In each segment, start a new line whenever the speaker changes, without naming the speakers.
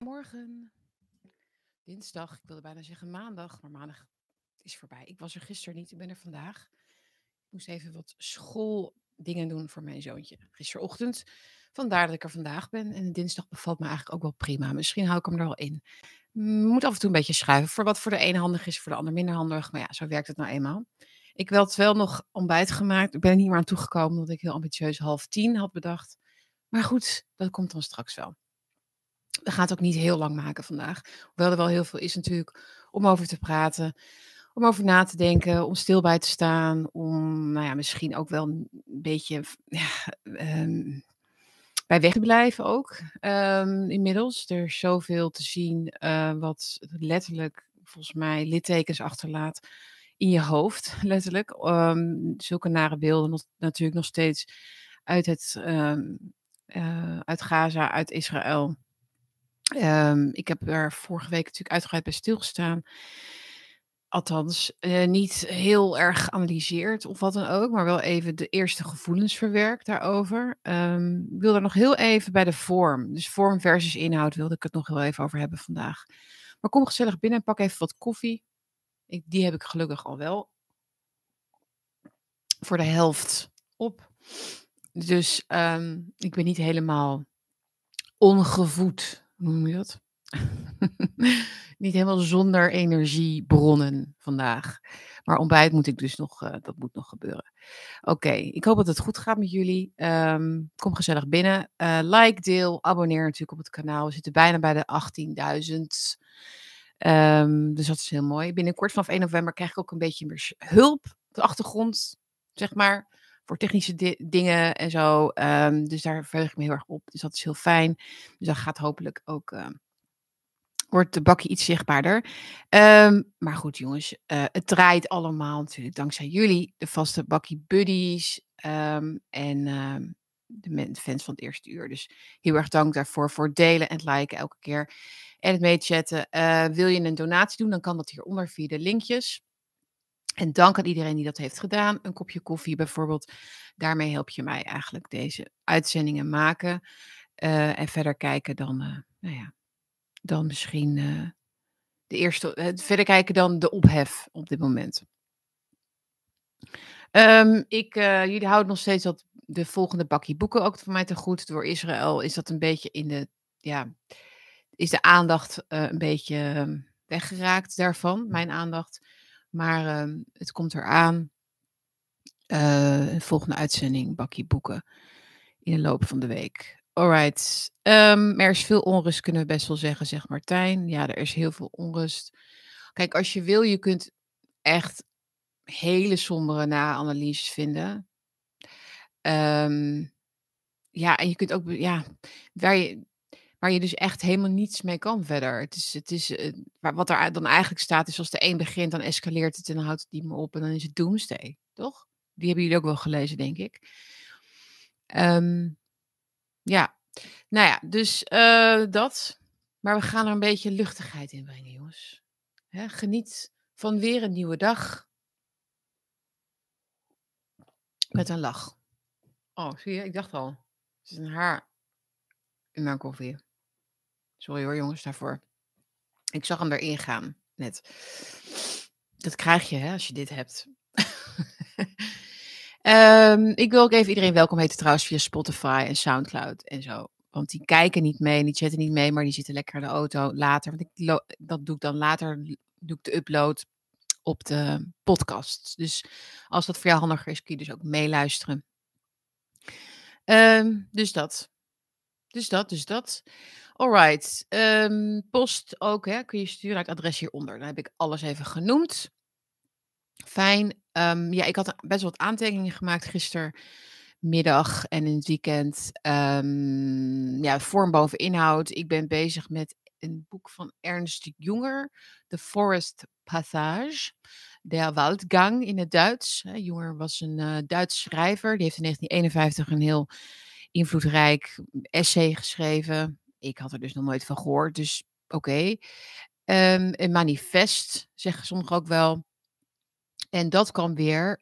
Goedemorgen. Dinsdag, ik wilde bijna zeggen maandag, maar maandag is voorbij. Ik was er gisteren niet, ik ben er vandaag. Ik moest even wat schooldingen doen voor mijn zoontje. Gisterochtend. Vandaar dat ik er vandaag ben. En dinsdag bevalt me eigenlijk ook wel prima. Misschien hou ik hem er wel in. Moet af en toe een beetje schuiven. Voor wat voor de ene handig is, voor de ander minder handig. Maar ja, zo werkt het nou eenmaal. Ik had wel nog ontbijt gemaakt. Ik ben er niet meer aan toegekomen, omdat ik heel ambitieus half tien had bedacht. Maar goed, dat komt dan straks wel. We gaan het ook niet heel lang maken vandaag. Hoewel er wel heel veel is natuurlijk om over te praten. Om over na te denken, om stil bij te staan. Om nou ja, misschien ook wel een beetje ja, um, bij weg te blijven ook. Um, inmiddels. Er is zoveel te zien uh, wat letterlijk volgens mij littekens achterlaat in je hoofd, letterlijk. Um, zulke nare beelden natuurlijk nog steeds uit, het, uh, uit Gaza, uit Israël. Um, ik heb er vorige week natuurlijk uitgebreid bij stilgestaan. Althans, uh, niet heel erg geanalyseerd of wat dan ook, maar wel even de eerste gevoelens verwerkt daarover. Um, ik wil er nog heel even bij de vorm, dus vorm versus inhoud, wilde ik het nog heel even over hebben vandaag. Maar kom gezellig binnen en pak even wat koffie. Ik, die heb ik gelukkig al wel voor de helft op. Dus um, ik ben niet helemaal ongevoed hoe noem je dat? Niet helemaal zonder energiebronnen vandaag. Maar ontbijt moet ik dus nog, uh, dat moet nog gebeuren. Oké, ik hoop dat het goed gaat met jullie. Um, kom gezellig binnen. Uh, like, deel, abonneer natuurlijk op het kanaal. We zitten bijna bij de 18.000. Um, dus dat is heel mooi. Binnenkort vanaf 1 november krijg ik ook een beetje meer hulp op de achtergrond, zeg maar voor technische di dingen en zo. Um, dus daar verheug ik me heel erg op. Dus dat is heel fijn. Dus dat gaat hopelijk ook. Uh, wordt de bakje iets zichtbaarder. Um, maar goed, jongens, uh, het draait allemaal natuurlijk dankzij jullie, de vaste bakkie buddies en de fans van het eerste uur. Dus heel erg dank daarvoor voor delen en liken elke keer. En het meechatten. Uh, wil je een donatie doen, dan kan dat hieronder via de linkjes. En dank aan iedereen die dat heeft gedaan. Een kopje koffie bijvoorbeeld. Daarmee help je mij eigenlijk deze uitzendingen maken. Uh, en verder kijken dan, uh, nou ja, dan misschien uh, de eerste. verder kijken dan de ophef op dit moment. Um, ik, jullie houden nog steeds dat de volgende bakje boeken ook voor mij te goed. Door Israël is dat een beetje in de. Ja, is de aandacht een beetje ehm, weggeraakt daarvan. Mijn aandacht. Maar uh, het komt eraan. Uh, volgende uitzending, bakje boeken. In de loop van de week. Alright. Um, er is veel onrust, kunnen we best wel zeggen, zegt Martijn. Ja, er is heel veel onrust. Kijk, als je wil, je kunt echt hele sombere na-analyses vinden. Um, ja, en je kunt ook, ja, waar je, waar je dus echt helemaal niets mee kan verder. Het is, het is, uh, wat er dan eigenlijk staat is als de een begint, dan escaleert het en dan houdt het niet meer op en dan is het doomsday, toch? Die hebben jullie ook wel gelezen, denk ik. Um, ja, nou ja, dus uh, dat. Maar we gaan er een beetje luchtigheid in brengen, jongens. Hè, geniet van weer een nieuwe dag. Met een lach. Oh, zie je? Ik dacht al. Het is een haar in mijn koffie. Sorry hoor, jongens, daarvoor. Ik zag hem erin gaan, net. Dat krijg je hè, als je dit hebt. um, ik wil ook even iedereen welkom heten trouwens via Spotify en Soundcloud en zo. Want die kijken niet mee, die chatten niet mee, maar die zitten lekker in de auto later. Want ik dat doe ik dan later, doe ik de upload op de podcast. Dus als dat voor jou handiger is, kun je dus ook meeluisteren. Um, dus dat. Dus dat, dus dat. Alright. Um, post ook, hè, kun je sturen naar het adres hieronder. Dan heb ik alles even genoemd. Fijn. Um, ja, ik had best wel wat aantekeningen gemaakt gistermiddag en in het weekend. Um, ja, vorm boven inhoud. Ik ben bezig met een boek van Ernst Jonger, The Forest Passage. Der Waldgang in het Duits. Jonger was een uh, Duits schrijver. Die heeft in 1951 een heel invloedrijk essay geschreven. Ik had er dus nog nooit van gehoord, dus oké. Um, een manifest, zeggen sommigen ook wel. En dat kwam weer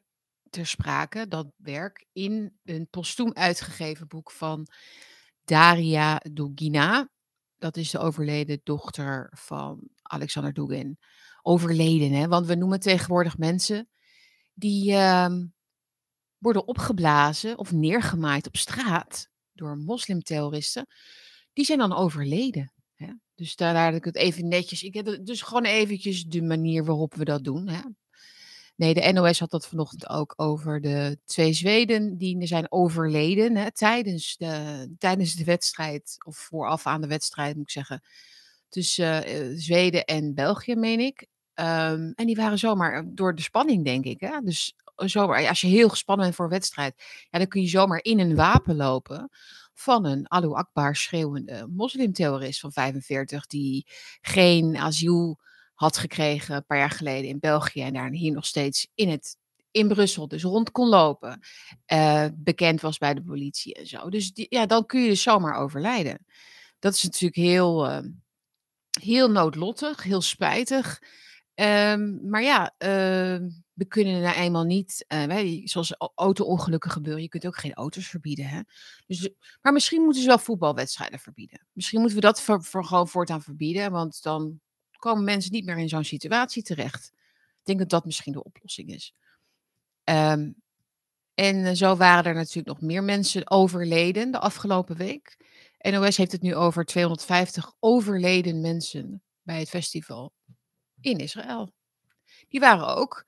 ter sprake, dat werk, in een postuum uitgegeven boek van Daria Dugina. Dat is de overleden dochter van Alexander Dugin. Overleden, hè? Want we noemen tegenwoordig mensen die ehm, worden opgeblazen of neergemaaid op straat door moslimterroristen. Die zijn dan overleden. Hè? Dus daar ik het even netjes. Ik heb dus gewoon eventjes de manier waarop we dat doen. Hè? Nee, de NOS had dat vanochtend ook over de twee Zweden die zijn overleden hè, tijdens, de, tijdens de wedstrijd, of vooraf aan de wedstrijd moet ik zeggen, tussen uh, Zweden en België, meen ik. Um, en die waren zomaar door de spanning, denk ik. Hè? Dus zomaar, als je heel gespannen bent voor een wedstrijd, ja, dan kun je zomaar in een wapen lopen van een Alu Akbar schreeuwende moslimterrorist van 45 die geen asiel had gekregen een paar jaar geleden in België en daar hier nog steeds in, het, in Brussel dus rond kon lopen. Uh, bekend was bij de politie en zo. Dus die, ja, dan kun je dus zomaar overlijden. Dat is natuurlijk heel, uh, heel noodlottig, heel spijtig. Um, maar ja, uh, we kunnen nou eenmaal niet, uh, zoals auto-ongelukken gebeuren, je kunt ook geen auto's verbieden. Hè? Dus, maar misschien moeten ze wel voetbalwedstrijden verbieden. Misschien moeten we dat voor, gewoon voortaan verbieden, want dan komen mensen niet meer in zo'n situatie terecht. Ik denk dat dat misschien de oplossing is. Um, en eh, zo waren er natuurlijk nog meer mensen overleden de afgelopen week. NOS heeft het nu over 250 overleden mensen bij het festival in Israël. Die waren ook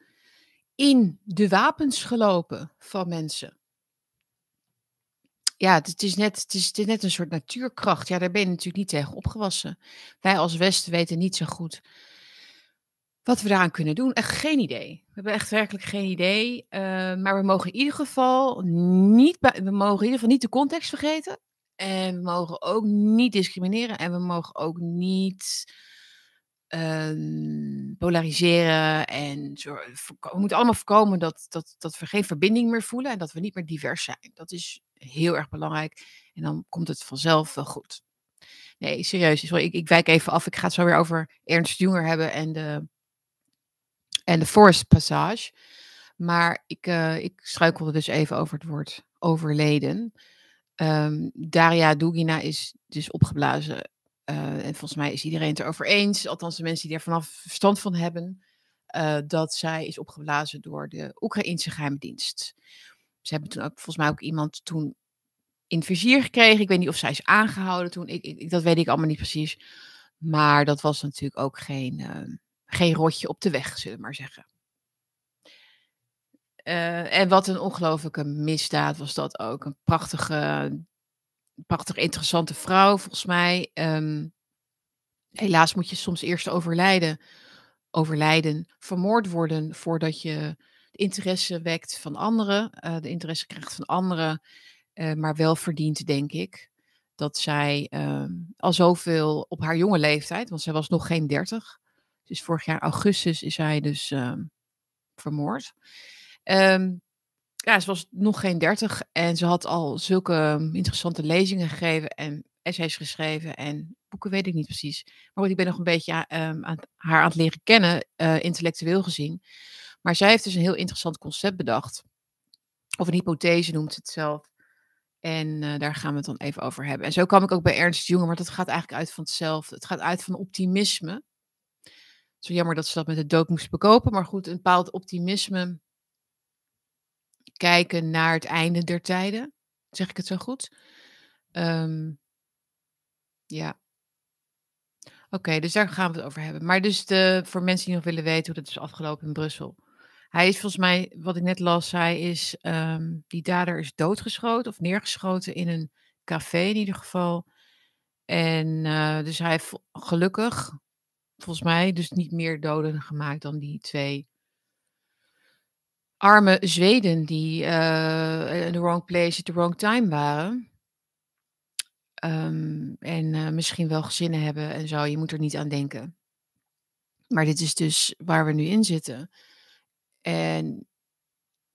in de wapens gelopen van mensen. Ja, het is, net, het, is, net een soort natuurkracht. Ja, daar ben je natuurlijk niet tegen opgewassen. Wij als Westen weten niet zo goed wat we daaraan kunnen doen. Echt geen idee. We hebben echt werkelijk geen idee. Uh, maar we mogen in ieder geval niet, we mogen in ieder geval niet de context vergeten. En we mogen ook niet discrimineren. En we mogen ook niet um, polariseren. En zo, we moeten allemaal voorkomen dat, dat, dat we geen verbinding meer voelen en dat we niet meer divers zijn. Dat is heel erg belangrijk. En dan komt het vanzelf wel goed. Nee, serieus. Sorry, ik, ik wijk even af. Ik ga het zo weer over Ernst Junger hebben en de, en de Forest Passage. Maar ik, uh, ik struikelde dus even over het woord overleden. Um, Daria Dugina is dus opgeblazen en volgens mij is iedereen het erover eens, althans de mensen die er vanaf verstand van hebben, uh, dat zij is opgeblazen door de Oekraïnse geheime dienst. Ze hebben toen ook volgens mij ook iemand toen in vizier gekregen. Ik weet niet of zij is aangehouden toen. Ik, ik, dat weet ik allemaal niet precies. Maar dat was natuurlijk ook geen, uh, geen rotje op de weg, zullen we maar zeggen. En wat een ongelofelijke misdaad was dat ook. Een prachtige prachtig interessante vrouw, volgens mij. Um, helaas moet je soms eerst overlijden, overlijden, vermoord worden voordat je de interesse wekt van anderen, uh, de interesse krijgt van anderen, uh, maar wel verdient, denk ik, dat zij uh, al zoveel op haar jonge leeftijd, want zij was nog geen dertig, dus vorig jaar augustus is zij dus ehm, vermoord. Um, ja, ze was nog geen dertig en ze had al zulke interessante lezingen gegeven en essays geschreven en boeken weet ik niet precies. Maar ik ben nog een beetje um, aan, haar aan het leren kennen, uh, intellectueel gezien. Maar zij heeft dus een heel interessant concept bedacht. Of een hypothese noemt het zelf. En uh, daar gaan we het dan even over hebben. En zo kwam ik ook bij Ernst Jonger, maar dat gaat eigenlijk uit van hetzelfde. Het gaat uit van optimisme. Zo jammer dat ze dat met de dood moest bekopen. Maar goed, een bepaald optimisme kijken naar het einde der tijden. Zeg ik het zo goed? Um, ja. Oké, dus daar gaan we het over hebben. Maar dus de, voor mensen die nog willen weten hoe dat is afgelopen in Brussel. Hij is volgens mij, wat ik net las, hij is, um, die dader is doodgeschoten of neergeschoten in een café in ieder geval. En uh, dus hij heeft gelukkig, volgens mij, dus niet meer doden gemaakt dan die twee arme Zweden die uh, in the wrong place at the wrong time waren. Um, en uh, misschien wel gezinnen hebben en zo. Je moet er niet aan denken. Maar dit is dus waar we nu in zitten. En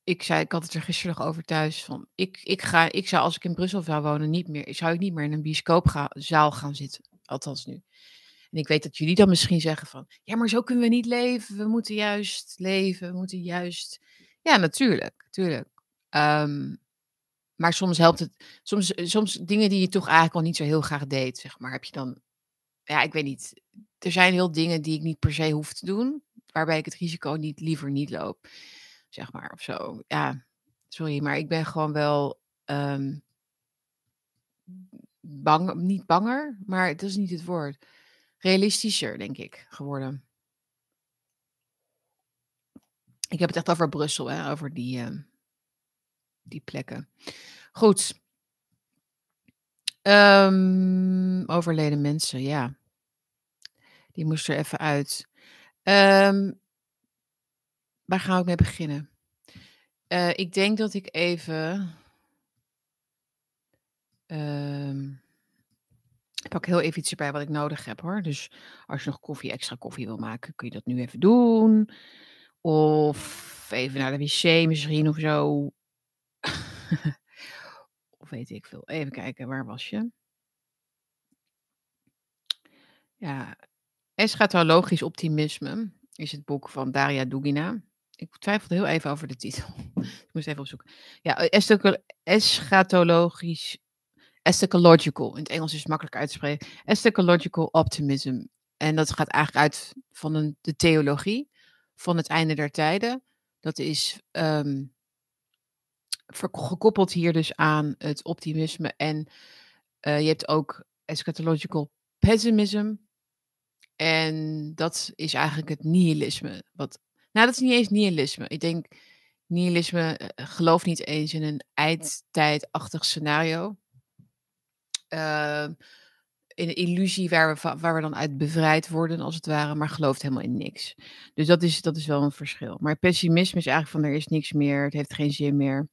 ik zei, ik had het er gisteren nog over thuis. Van, ik, ik, ga, ik zou als ik in Brussel zou wonen, niet meer, zou ik niet meer in een bioscoopzaal gaan zitten. Althans nu. En ik weet dat jullie dan misschien zeggen van, ja, maar zo kunnen we niet leven. We moeten juist leven. We moeten juist ja, natuurlijk, natuurlijk. Um, maar soms helpt het, soms, soms dingen die je toch eigenlijk al niet zo heel graag deed, zeg maar, heb je dan ja, ik weet niet. Er zijn heel dingen die ik niet per se hoef te doen, waarbij ik het risico niet liever niet loop, zeg maar, of zo. Ja, sorry, maar ik ben gewoon wel ehm, bang, niet banger, maar dat is niet het woord. Realistischer, denk ik, geworden. Ik heb het echt over Brussel, hè, over die, ehm, die plekken. Goed. Ehm, overleden mensen, ja. Die moest er even uit. Ehm, waar gaan we mee beginnen? Eh, ik denk dat ik even. ik pak heel even iets erbij wat ik nodig heb hoor. Dus als je nog koffie, extra koffie wil maken, kun je dat nu even doen. Of even naar de wc misschien of zo. of weet ik veel. Even kijken, waar was je? Ja, Eschatologisch optimisme is het boek van Daria Dugina. Ik twijfelde heel even over de titel. ik moest even opzoeken. Ja, eh, eschatolo- eschatologisch, eschatological. In het Engels is het makkelijk uit te spreken. Eschatological optimism. En dat gaat eigenlijk uit van een, de theologie van het einde der tijden. Dat is ehm, gekoppeld hier dus aan het optimisme. En eh, je hebt ook eschatological pessimism. En dat is eigenlijk het nihilisme. Wat, nou, dat is niet eens nihilisme. Ik denk, nihilisme eh, gelooft niet eens in een eindtijdachtig scenario. In een illusie waar we, waar we dan uit bevrijd worden, als het ware, maar gelooft helemaal in niks. Dus dat is, dat is wel een verschil. Maar pessimisme is eigenlijk van er is niks meer, het heeft geen zin meer.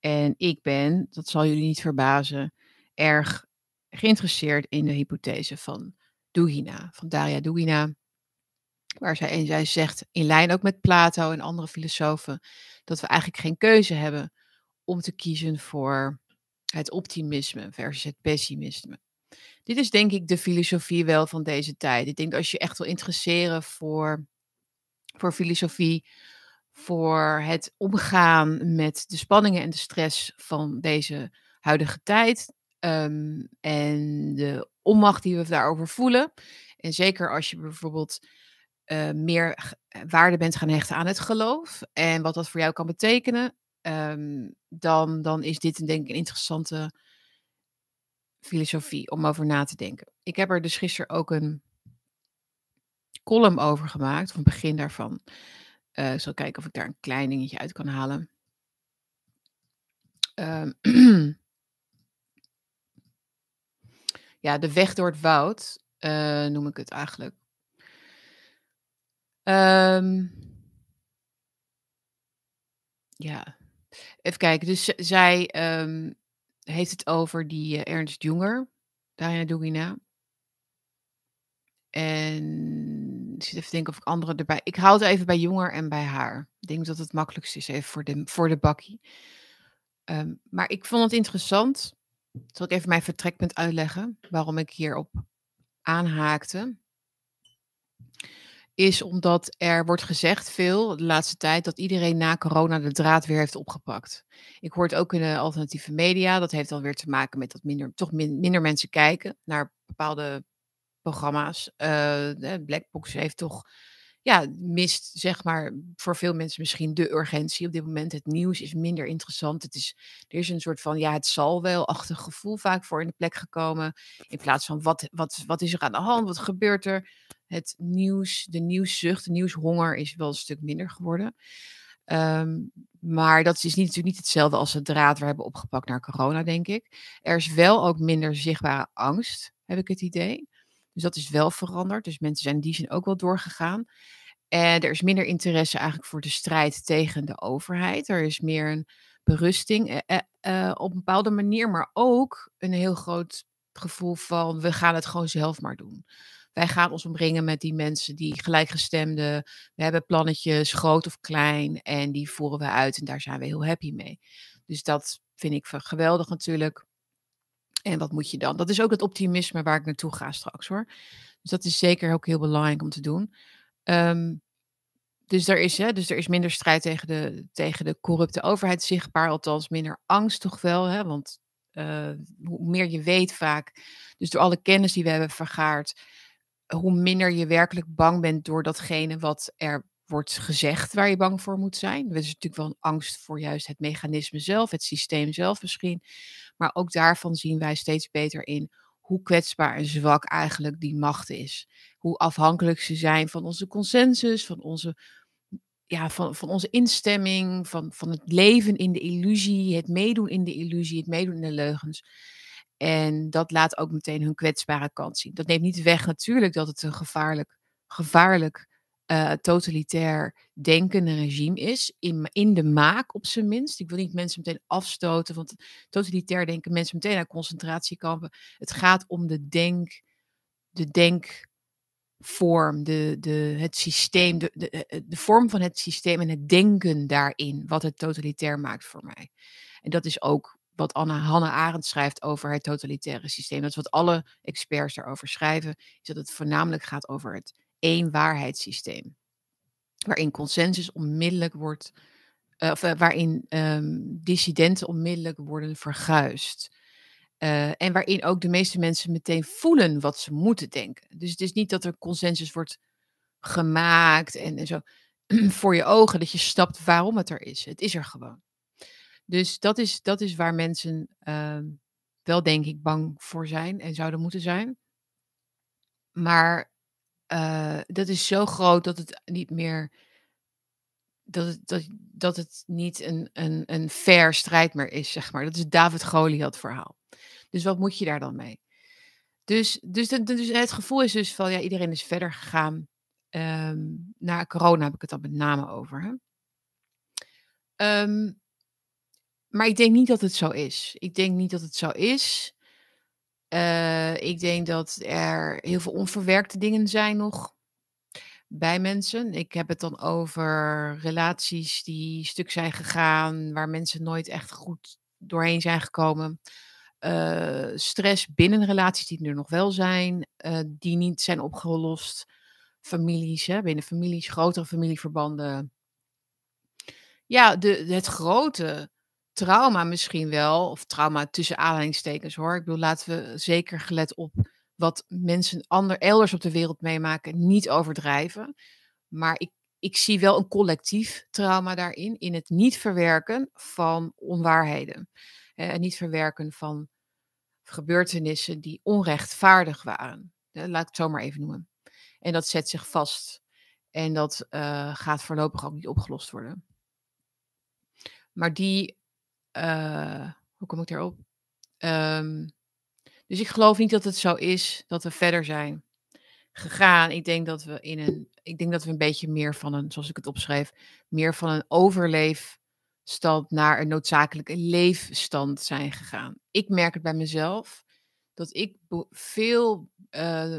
En ik ben, dat zal jullie niet verbazen, erg geïnteresseerd in de hypothese van Dugina, van Daria Dugina. Waar zij, en zij zegt, in lijn ook met Plato en andere filosofen, dat we eigenlijk geen keuze hebben om te kiezen voor het optimisme versus het pessimisme. Dit is denk ik de filosofie wel van deze tijd. Ik denk als je echt wil interesseren voor, voor filosofie, voor het omgaan met de spanningen en de stress van deze huidige tijd ehm, en de onmacht die we daarover voelen. En zeker als je bijvoorbeeld eh, meer eh, waarde bent gaan hechten aan het geloof en wat dat voor jou kan betekenen, ehm, dan, dan is dit denk ik een interessante filosofie om over na te denken. Ik heb er dus gisteren ook een column over gemaakt, of een begin daarvan. Eh, ik zal kijken of ik daar een klein dingetje uit kan halen. Ehm, ja, de weg door het woud eh, noem ik het eigenlijk. Ehm, ja, even kijken. Dus zij ehm, heeft het over die eh, Ernst Jonger, Diana Dugina. En ik zit even denken of ik andere erbij... Ik hou het even bij Jonger en bij haar. Ik denk dat het makkelijkst is, even voor de, voor de bakkie. Ehm, maar ik vond het interessant. Zal ik even mijn vertrekpunt uitleggen? Waarom ik hierop aanhaakte. Is omdat er wordt gezegd veel de laatste tijd dat iedereen na corona de draad weer heeft opgepakt. Ik hoor het ook in de alternatieve media. Dat heeft dan weer te maken met dat minder, toch min- minder mensen kijken naar bepaalde programma's. Eh, Blackbox heeft toch, ja, mist zeg maar voor veel mensen misschien de urgentie op dit moment. Het nieuws is minder interessant. Het is, er is een soort van, ja, het zal wel-achtig gevoel vaak voor in de plek gekomen. In plaats van, wat, wat, wat is er aan de hand? Wat gebeurt er? Het nieuws, de nieuwszucht, de nieuwshonger is wel een stuk minder geworden. Ehm, maar dat is niet, natuurlijk niet hetzelfde als de draad we hebben opgepakt naar corona, denk ik. Er is wel ook minder zichtbare angst, heb ik het idee. Dus dat is wel veranderd. Dus mensen zijn in die zin ook wel doorgegaan. En er is minder interesse eigenlijk voor de strijd tegen de overheid. Er is meer een berusting eh, eh, eh, op een bepaalde manier, maar ook een heel groot gevoel van we gaan het gewoon zelf maar doen. Wij gaan ons omringen met die mensen die gelijkgestemden. We hebben plannetjes, groot of klein, en die voeren we uit en daar zijn we heel happy mee. Dus dat vind ik geweldig natuurlijk. En wat moet je dan? Dat is ook het optimisme waar ik naartoe ga straks hoor. Dus dat is zeker ook heel belangrijk om te doen. Ehm, dus, er is, hè, dus er is minder strijd tegen de, tegen de corrupte overheid zichtbaar, althans minder angst toch wel. Hè? Want eh, hoe meer je weet vaak, dus door alle kennis die we hebben vergaard, hoe minder je werkelijk bang bent door datgene wat er wordt gezegd waar je bang voor moet zijn. Er is natuurlijk wel een angst voor juist het mechanisme zelf, het systeem zelf misschien. Maar ook daarvan zien wij steeds beter in hoe kwetsbaar en zwak eigenlijk die macht is. Hoe afhankelijk ze zijn van onze consensus, van onze, ja, van, van onze instemming, van, van het leven in de illusie, het meedoen in de illusie, het meedoen in de leugens. En dat laat ook meteen hun kwetsbare kant zien. Dat neemt niet weg natuurlijk dat het een gevaarlijk, gevaarlijk uh, totalitair denkende regime is. In, in de maak op zijn minst. Ik wil niet mensen meteen afstoten, want totalitair denken mensen meteen naar concentratiekampen. Het gaat om de denk, de denkvorm, de, de, het systeem, de, de, eh, de vorm van het systeem en het denken daarin, wat het totalitair maakt voor mij. En dat is ook wat Anna, Hannah Arendt schrijft over het totalitaire systeem. Dat is wat alle experts daarover schrijven, is dat het voornamelijk gaat over het één waarheidssysteem. Waarin consensus onmiddellijk wordt, uh, of uh, waarin um, dissidenten onmiddellijk worden verguisd. Uh, en waarin ook de meeste mensen meteen voelen wat ze moeten denken. Dus het is niet dat er consensus wordt gemaakt en, en zo voor je ogen, dat je snapt waarom het er is. Het is er gewoon. Dus dat is, dat is waar mensen ehm, wel, denk ik, bang voor zijn en zouden moeten zijn. Maar uh, dat is zo groot dat het niet meer. Dat het, dat, dat het niet een, een, een fair strijd meer is, zeg maar. Dat is het David Goliath verhaal. Dus wat moet je daar dan mee? Dus, dus, dus het gevoel is dus van, ja, iedereen is verder gegaan. Um, na corona heb ik het dan met name over. Hè? Um, maar ik denk niet dat het zo is. Ik denk niet dat het zo is. Uh, ik denk dat er heel veel onverwerkte dingen zijn nog bij mensen. Ik heb het dan over relaties die stuk zijn gegaan, waar mensen nooit echt goed doorheen zijn gekomen. Uh, stress binnen relaties die er nog wel zijn, uh, die niet zijn opgelost. Families, hè, binnen families, grotere familieverbanden. Ja, de, het grote trauma misschien wel, of trauma tussen aanhalingstekens hoor. Ik bedoel, laten we zeker gelet op wat mensen ander, elders op de wereld meemaken, niet overdrijven. Maar ik, ik zie wel een collectief trauma daarin, in het niet verwerken van onwaarheden. En niet verwerken van gebeurtenissen die onrechtvaardig waren. Laat ik het zo maar even noemen. En dat zet zich vast. En dat uh, gaat voorlopig ook niet opgelost worden. Maar die uh, hoe kom ik daarop? Um, dus ik geloof niet dat het zo is dat we verder zijn gegaan. Ik denk dat we in een, ik denk dat we een beetje meer van een, zoals ik het opschreef, meer van een overleefstand naar een noodzakelijke leefstand zijn gegaan. Ik merk het bij mezelf dat ik veel uh,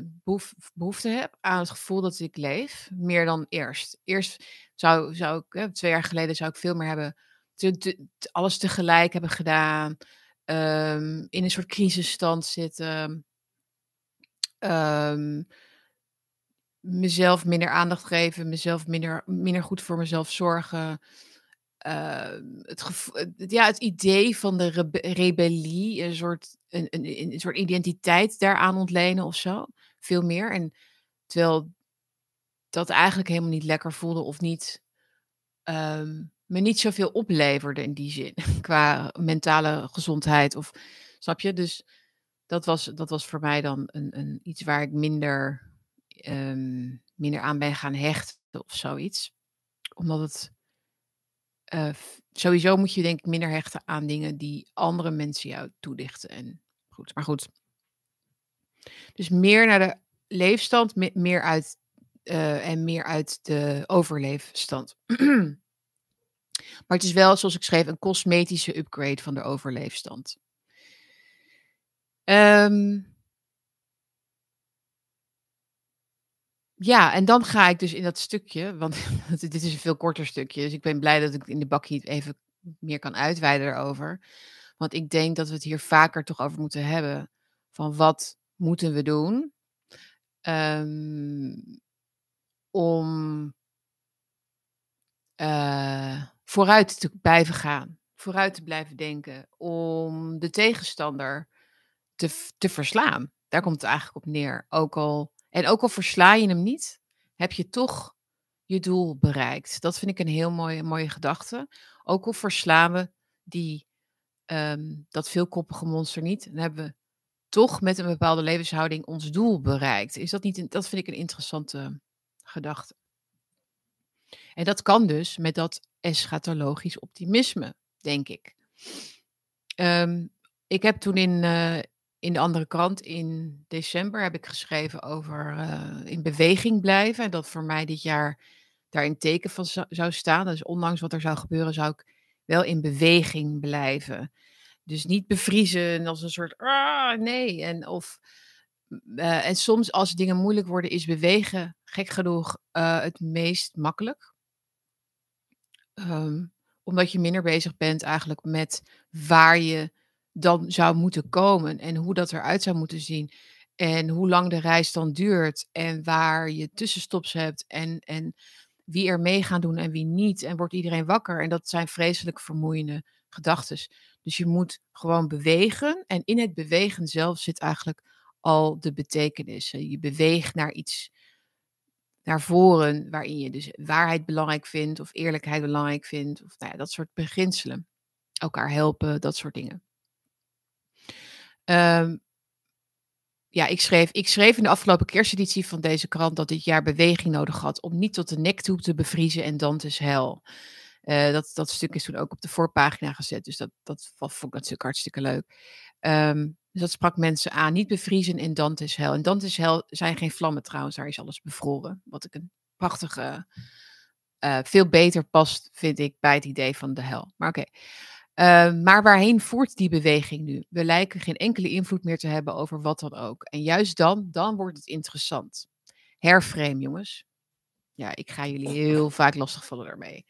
behoefte heb aan het gevoel dat ik leef, meer dan eerst. Eerst zou, zou ik, twee jaar geleden zou ik veel meer hebben alles tegelijk hebben gedaan. Um, in een soort crisisstand zitten. Um, mezelf minder aandacht geven. Mezelf minder, minder goed voor mezelf zorgen. Uh, het, ja, het idee van de rebe rebellie, een soort, een, een, een, soort identiteit daaraan ontlenen of zo. Veel meer. En terwijl dat eigenlijk helemaal niet lekker voelde of niet me niet zoveel opleverde in die zin. Qua mentale gezondheid. Of, snap je? Dus dat was, dat was voor mij dan een, een, iets waar ik minder, um, minder aan ben gaan hechten of zoiets. Omdat het. Uh, sowieso moet je denk ik minder hechten aan dingen die andere mensen jou toedichten. En goed, maar goed. Dus meer naar de leefstand, meer uit, uh, en meer uit de overleefstand. Maar het is wel, zoals ik schreef, een cosmetische upgrade van de overleefstand. Um, ja, en dan ga ik dus in dat stukje, want dit is een veel korter stukje, dus ik ben blij dat ik in de bakje even meer kan uitweiden erover. Want ik denk dat we het hier vaker toch over moeten hebben. Van wat moeten we doen um, om uh, vooruit te blijven gaan. vooruit te blijven denken, om de tegenstander te, te verslaan. Daar komt het eigenlijk op neer. Ook al, en ook al versla je hem niet, heb je toch je doel bereikt. Dat vind ik een heel mooie, mooie gedachte. Ook al verslaan we die, um, dat veelkoppige monster niet, dan hebben we toch met een bepaalde levenshouding ons doel bereikt. Is dat niet, dat vind ik een interessante gedachte. En dat kan dus met dat eschatologisch optimisme, denk ik. Um, ik heb toen in, uh, in de andere krant in december heb ik geschreven over uh, in beweging blijven. En dat voor mij dit jaar daar een teken van zou staan. Dus ondanks wat er zou gebeuren, zou ik wel in beweging blijven. Dus niet bevriezen als een soort, ah, nee. En, of, uh, en soms als dingen moeilijk worden, is bewegen, gek genoeg, het meest makkelijk. Um, omdat je minder bezig bent eigenlijk met waar je dan zou moeten komen en hoe dat eruit zou moeten zien. En hoe lang de reis dan duurt en waar je tussenstops hebt en, en wie er mee gaan doen en wie niet. En wordt iedereen wakker? En dat zijn vreselijk vermoeiende gedachten. Dus je moet gewoon bewegen. En in het bewegen zelf zit eigenlijk al de betekenis. Je beweegt naar iets naar voren, waarin je dus waarheid belangrijk vindt of eerlijkheid belangrijk vindt. Of nou ja, dat soort beginselen. Elkaar helpen, dat soort dingen. Um, ja, ik schreef, ik schreef in de afgelopen kersteditie van deze krant dat dit jaar beweging nodig had om niet tot de nek toe te bevriezen en Dante's hel. Uh, dat, dat stuk is toen ook op de voorpagina gezet, dus dat, dat vond ik natuurlijk hartstikke leuk. Um, dus dat sprak mensen aan. Niet bevriezen in Dante's hel. En Dante's hel zijn geen vlammen trouwens, daar is alles bevroren. Wat ik een prachtige, uh, veel beter past, vind ik, bij het idee van de hel. Maar oké. Uh, maar waarheen voert die beweging nu? We lijken geen enkele invloed meer te hebben over wat dan ook. En juist dan, dan wordt het interessant. Herframe, jongens. Ja, ik ga jullie heel vaak lastigvallen daarmee.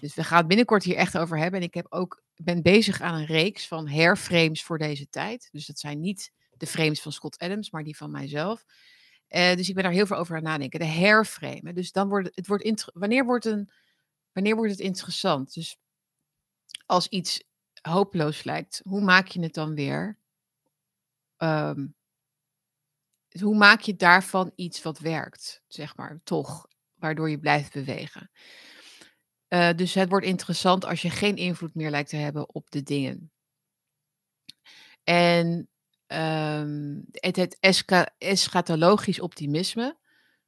Dus we gaan het binnenkort hier echt over hebben. En ik heb ook, ben bezig aan een reeks van herframes voor deze tijd. Dus dat zijn niet de frames van Scott Adams, maar die van mijzelf. Uh, dus ik ben daar heel veel over aan nadenken. De herframe. Dus dan wordt het, wordt wanneer, wordt een, wanneer wordt het interessant? Dus als iets hopeloos lijkt, hoe maak je het dan weer? Um, hoe maak je daarvan iets wat werkt, zeg maar, toch, waardoor je blijft bewegen? Uh, dus het wordt interessant als je geen invloed meer lijkt te hebben op de dingen. En um, het, het escha eschatologisch optimisme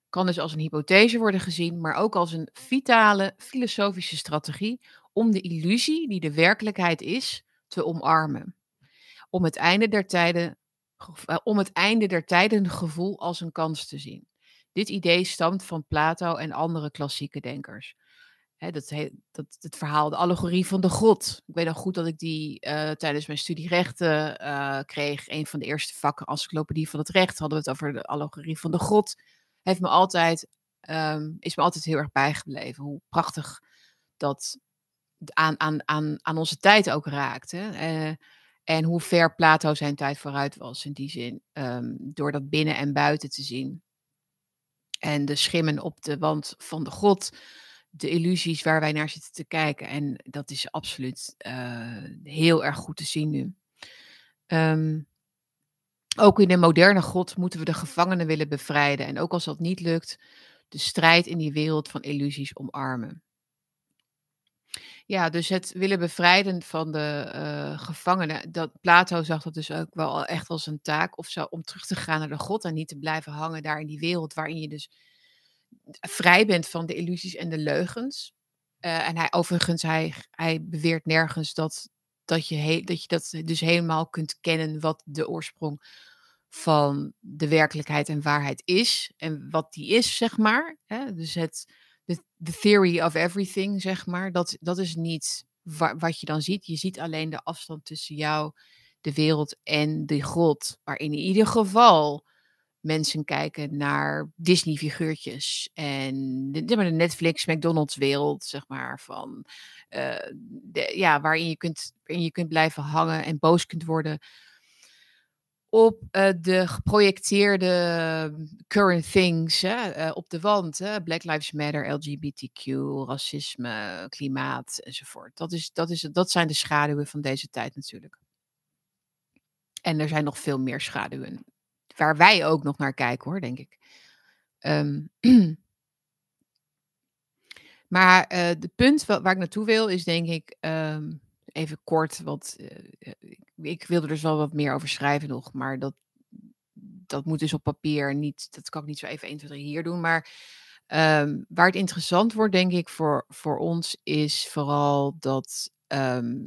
kan dus als een hypothese worden gezien, maar ook als een vitale filosofische strategie om de illusie die de werkelijkheid is te omarmen. Om het einde der tijden, eh, om het einde der tijden gevoel als een kans te zien. Dit idee stamt van Plato en andere klassieke denkers. Dat, het verhaal, de allegorie van de god. Ik weet nog goed dat ik die uh, tijdens mijn studie rechten uh, kreeg. Een van de eerste vakken, encyclopedie van het recht, hadden we het over de allegorie van de god. Heeft me altijd, um, is me altijd heel erg bijgebleven. Hoe prachtig dat aan, aan, aan, aan onze tijd ook raakt. Hè? Uh, en hoe ver Plato zijn tijd vooruit was in die zin. Um, door dat binnen en buiten te zien. En de schimmen op de wand van de god. De illusies waar wij naar zitten te kijken. En dat is absoluut uh, heel erg goed te zien nu. Um, ook in de moderne God moeten we de gevangenen willen bevrijden. En ook als dat niet lukt, de strijd in die wereld van illusies omarmen. Ja, dus het willen bevrijden van de uh, gevangenen. Dat, Plato zag dat dus ook wel echt als een taak of zo, om terug te gaan naar de God en niet te blijven hangen daar in die wereld waarin je dus vrij bent van de illusies en de leugens. Uh, en hij overigens, hij, hij beweert nergens dat, dat, je dat je dat dus helemaal kunt kennen wat de oorsprong van de werkelijkheid en waarheid is. En wat die is, zeg maar. Hè? Dus het, de, theory of everything, zeg maar, dat, dat is niet wa wat je dan ziet. Je ziet alleen de afstand tussen jou, de wereld en de God. Waarin in ieder geval mensen kijken naar Disney-figuurtjes en de, de Netflix, McDonald's-wereld, zeg maar, van de, ja, waarin je, kunt, waarin je kunt blijven hangen en boos kunt worden op uh, de geprojecteerde current things uh, op de wand. Hè, Black Lives Matter, LGBTQ, racisme, klimaat enzovoort. Dat, is, dat, is, dat zijn de schaduwen van deze tijd natuurlijk. En er zijn nog veel meer schaduwen. Waar wij ook nog naar kijken hoor, denk ik. Um, maar uh, de punt waar ik naartoe wil is denk ik... Um, even kort, want uh, ik wilde er dus wel wat meer over schrijven nog, maar dat, dat moet dus op papier niet, dat kan ik niet zo even 1, 2, 3 hier doen. Maar um, waar het interessant wordt, denk ik, voor, voor ons, is vooral dat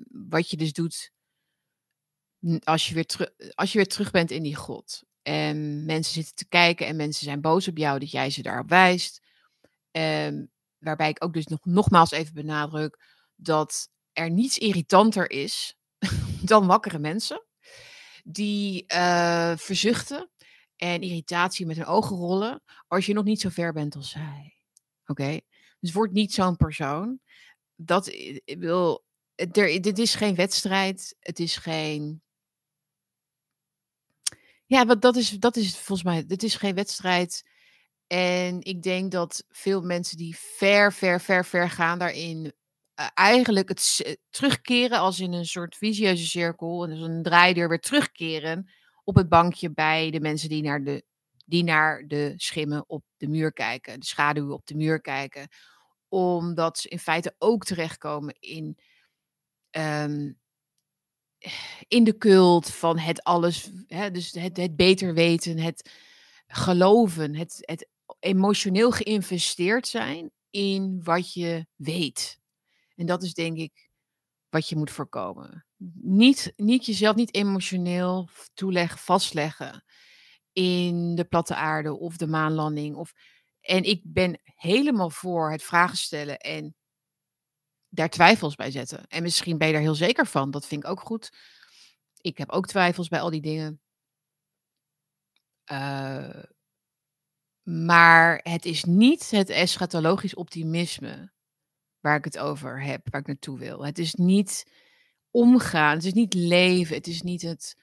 wat je dus doet als je, weer als je weer terug bent in die god. En mensen zitten te kijken en mensen zijn boos op jou dat jij ze daarop wijst. Um, waarbij ik ook dus nog, nogmaals even benadruk dat er niets irritanter is dan wakkere mensen. Die uh, verzuchten en irritatie met hun ogen rollen als je nog niet zo ver bent als zij. Oké? Dus word niet zo'n persoon. Dat wil. Er, dit is geen wedstrijd. Het is geen. Ja, wat dat is, dat is volgens mij. Dit is geen wedstrijd. En ik denk dat veel mensen die ver, ver, ver, ver gaan daarin uh, eigenlijk het uh, terugkeren als in een soort visieuze cirkel. En dus een draaideur weer terugkeren op het bankje bij de mensen die naar de, die naar de schimmen op de muur kijken. De schaduwen op de muur kijken. Omdat ze in feite ook terechtkomen in, um, in de cult van het alles. Hè, dus het, het beter weten, het geloven, het, het emotioneel geïnvesteerd zijn in wat je weet. En dat is denk ik wat je moet voorkomen. Niet, niet jezelf niet emotioneel toeleggen, vastleggen in de platte aarde of de maanlanding. Of, en ik ben helemaal voor het vragen stellen en daar twijfels bij zetten. En misschien ben je daar heel zeker van. Dat vind ik ook goed. Ik heb ook twijfels bij al die dingen. Uh, maar het is niet het eschatologisch optimisme waar ik het over heb, waar ik naartoe wil. Het is niet omgaan, het is niet leven, het is niet, het,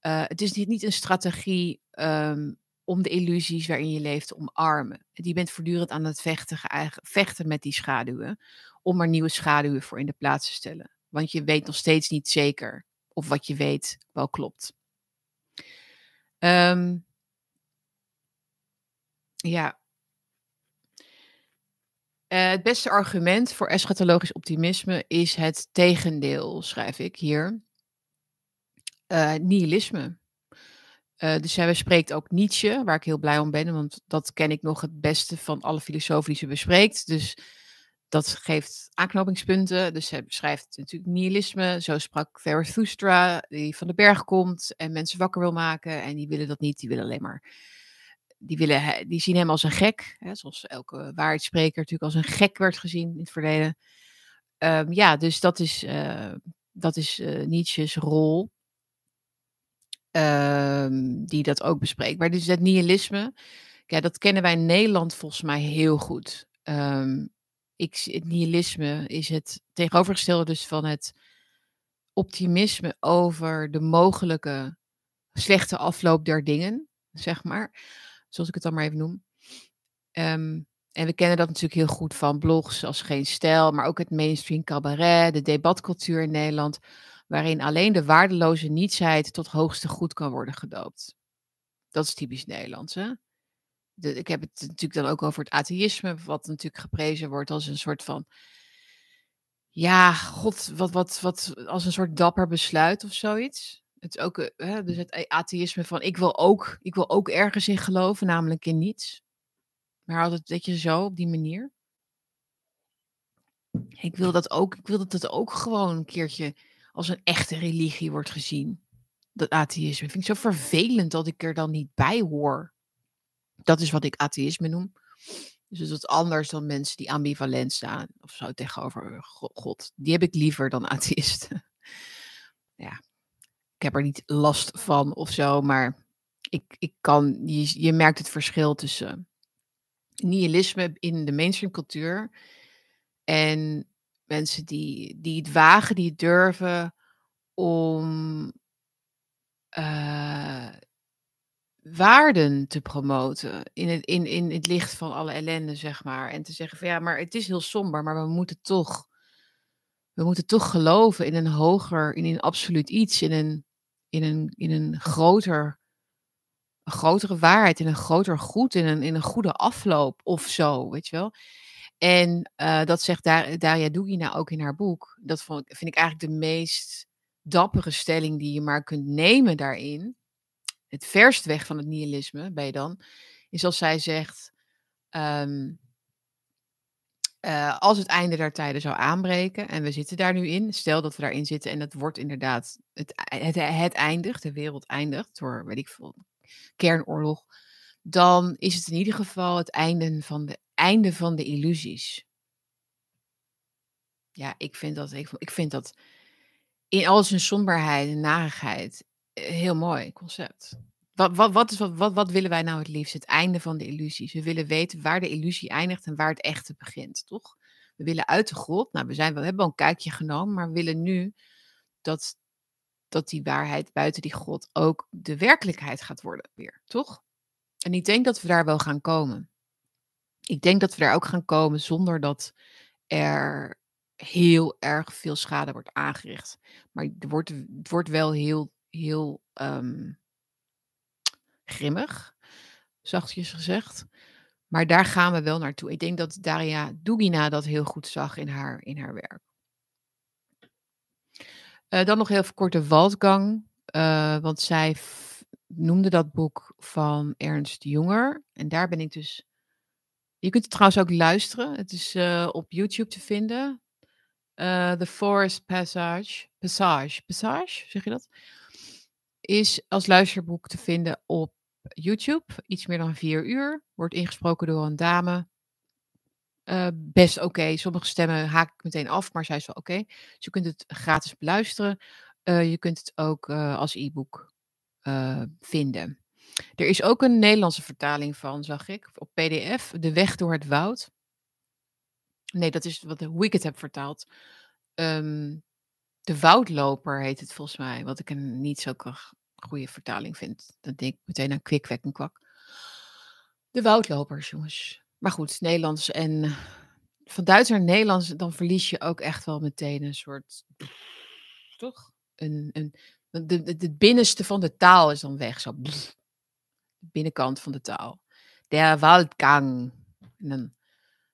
uh, het is niet, niet een strategie um, om de illusies waarin je leeft te omarmen. Je bent voortdurend aan het vechten, vechten met die schaduwen, om er nieuwe schaduwen voor in de plaats te stellen. Want je weet nog steeds niet zeker of wat je weet wel klopt. Um, ja, uh, het beste argument voor eschatologisch optimisme is het tegendeel, schrijf ik hier. Uh, nihilisme. Uh, dus hij bespreekt ook Nietzsche, waar ik heel blij om ben, want dat ken ik nog het beste van alle filosofen die ze bespreekt. Dus dat geeft aanknopingspunten. Dus hij beschrijft natuurlijk nihilisme. Zo sprak Zarathustra, die van de berg komt en mensen wakker wil maken. En die willen dat niet, die willen alleen maar die, willen, die zien hem als een gek. Hè, zoals elke waarheidsspreker natuurlijk als een gek werd gezien in het verleden. Um, ja, dus dat is, uh, dat is uh, Nietzsche's rol. Um, die dat ook bespreekt. Maar dus dat nihilisme, ja, dat kennen wij in Nederland volgens mij heel goed. Um, ik, het nihilisme is het tegenovergestelde dus van het optimisme over de mogelijke slechte afloop der dingen, zeg maar zoals ik het dan maar even noem. Um, en we kennen dat natuurlijk heel goed van blogs als Geen Stijl, maar ook het mainstream cabaret, de debatcultuur in Nederland, waarin alleen de waardeloze nietsheid tot hoogste goed kan worden gedoopt. Dat is typisch Nederlands, hè? Ik heb het natuurlijk dan ook over het atheïsme, wat natuurlijk geprezen wordt als een soort van, ja, god, wat, wat, wat, als een soort dapper besluit of zoiets. Het is ook eh, hè, dus het atheïsme van ik wil, ook, ik wil ook ergens in geloven, namelijk in niets. Maar altijd dat je zo op die manier. Ik wil dat ook, ik wil dat het ook gewoon een keertje als een echte religie wordt gezien. Dat atheïsme. Vind ik zo vervelend dat ik er dan niet bij hoor. Dat is wat ik atheïsme noem. Dus dat is anders dan mensen die ambivalent staan of zo tegenover God. Die heb ik liever dan atheïsten. Ja, ik heb er niet last van of zo, maar ik, ik kan, je, je merkt het verschil tussen nihilisme in de mainstream cultuur en mensen die, die het wagen, die het durven om uh, waarden te promoten in het, in, in het licht van alle ellende, zeg maar. En te zeggen van ja, maar het is heel somber, maar we moeten toch, we moeten toch geloven in een hoger, in een absoluut iets, in een, in een, in een groter, een grotere waarheid, in een groter goed, in een, in een goede afloop of zo, weet je wel. En uh, dat zegt Dar Daria Dugina ook in haar boek. Dat vind ik eigenlijk de meest dappere stelling die je maar kunt nemen daarin. Het verst weg van het nihilisme ben je dan. Is als zij zegt. Um, uh, als het einde der tijden zou aanbreken, en we zitten daar nu in, stel dat we daarin zitten en het wordt inderdaad, het, het, het eindigt, de wereld eindigt door, weet ik veel, kernoorlog, dan is het in ieder geval het einde van de, einde van de illusies. Ja, ik vind dat, ik, ik vind dat in al zijn somberheid en narigheid eh, heel mooi concept. Wat, wat, wat, is, wat, wat, willen wij nou het liefst? Het einde van de illusies. We willen weten waar de illusie eindigt en waar het echte begint, toch? We willen uit de grot. Nou, we, zijn, we hebben al een kijkje genomen, maar we willen nu dat, dat die waarheid buiten die grot ook de werkelijkheid gaat worden weer, toch? En ik denk dat we daar wel gaan komen. Ik denk dat we daar ook gaan komen zonder dat er heel erg veel schade wordt aangericht. Maar er wordt, het wordt wel heel, heel um, grimmig, zachtjes gezegd. Maar daar gaan we wel naartoe. Ik denk dat Daria Dugina dat heel goed zag in haar, in haar werk. Uh, dan nog heel kort de Waldgang. Uh, want zij noemde dat boek van Ernst Jonger. En daar ben ik dus. Je kunt het trouwens ook luisteren. Het is uh, op YouTube te vinden. The Forest Passage. Passage. Passage, zeg je dat? Is als luisterboek te vinden op YouTube. Iets meer dan vier uur. Wordt ingesproken door een dame. Uh, best oké. Sommige stemmen haak ik meteen af, maar zij is wel oké. Dus je kunt het gratis beluisteren. Uh, je kunt het ook uh, als e-book vinden. Er is ook een Nederlandse vertaling van, zag ik, op PDF. De weg door het woud. Nee, dat is wat hoe ik het heb vertaald. Um, de woudloper heet het volgens mij. Wat ik een niet zo goede vertaling vind. Dan denk ik meteen aan kwikwek en kwak. De woudlopers, jongens. Maar goed, Nederlands en van Duits naar Nederlands, dan verlies je ook echt wel meteen een soort. Toch? Een, een, de, de, de binnenste van de taal is dan weg. Zo. De binnenkant van de taal. De Waldgang.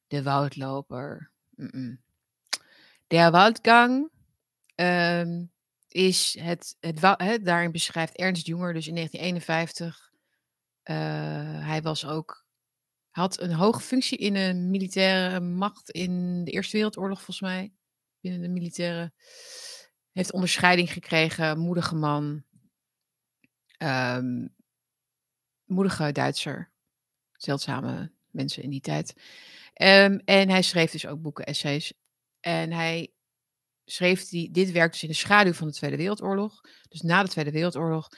De woudloper. Mm. De Waldgang. Um, is het, het, daarin beschrijft Ernst Jonger, dus in 1951. Uh, hij was ook, had een hoge functie in een militaire macht in de Eerste Wereldoorlog, volgens mij. Binnen de militaire. Heeft onderscheiding gekregen, moedige man. Um, moedige Duitser. Zeldzame mensen in die tijd. Um, en hij schreef dus ook boeken, essays. En hij schreef hij dit werk dus in de schaduw van de Tweede Wereldoorlog. Dus na de Tweede Wereldoorlog.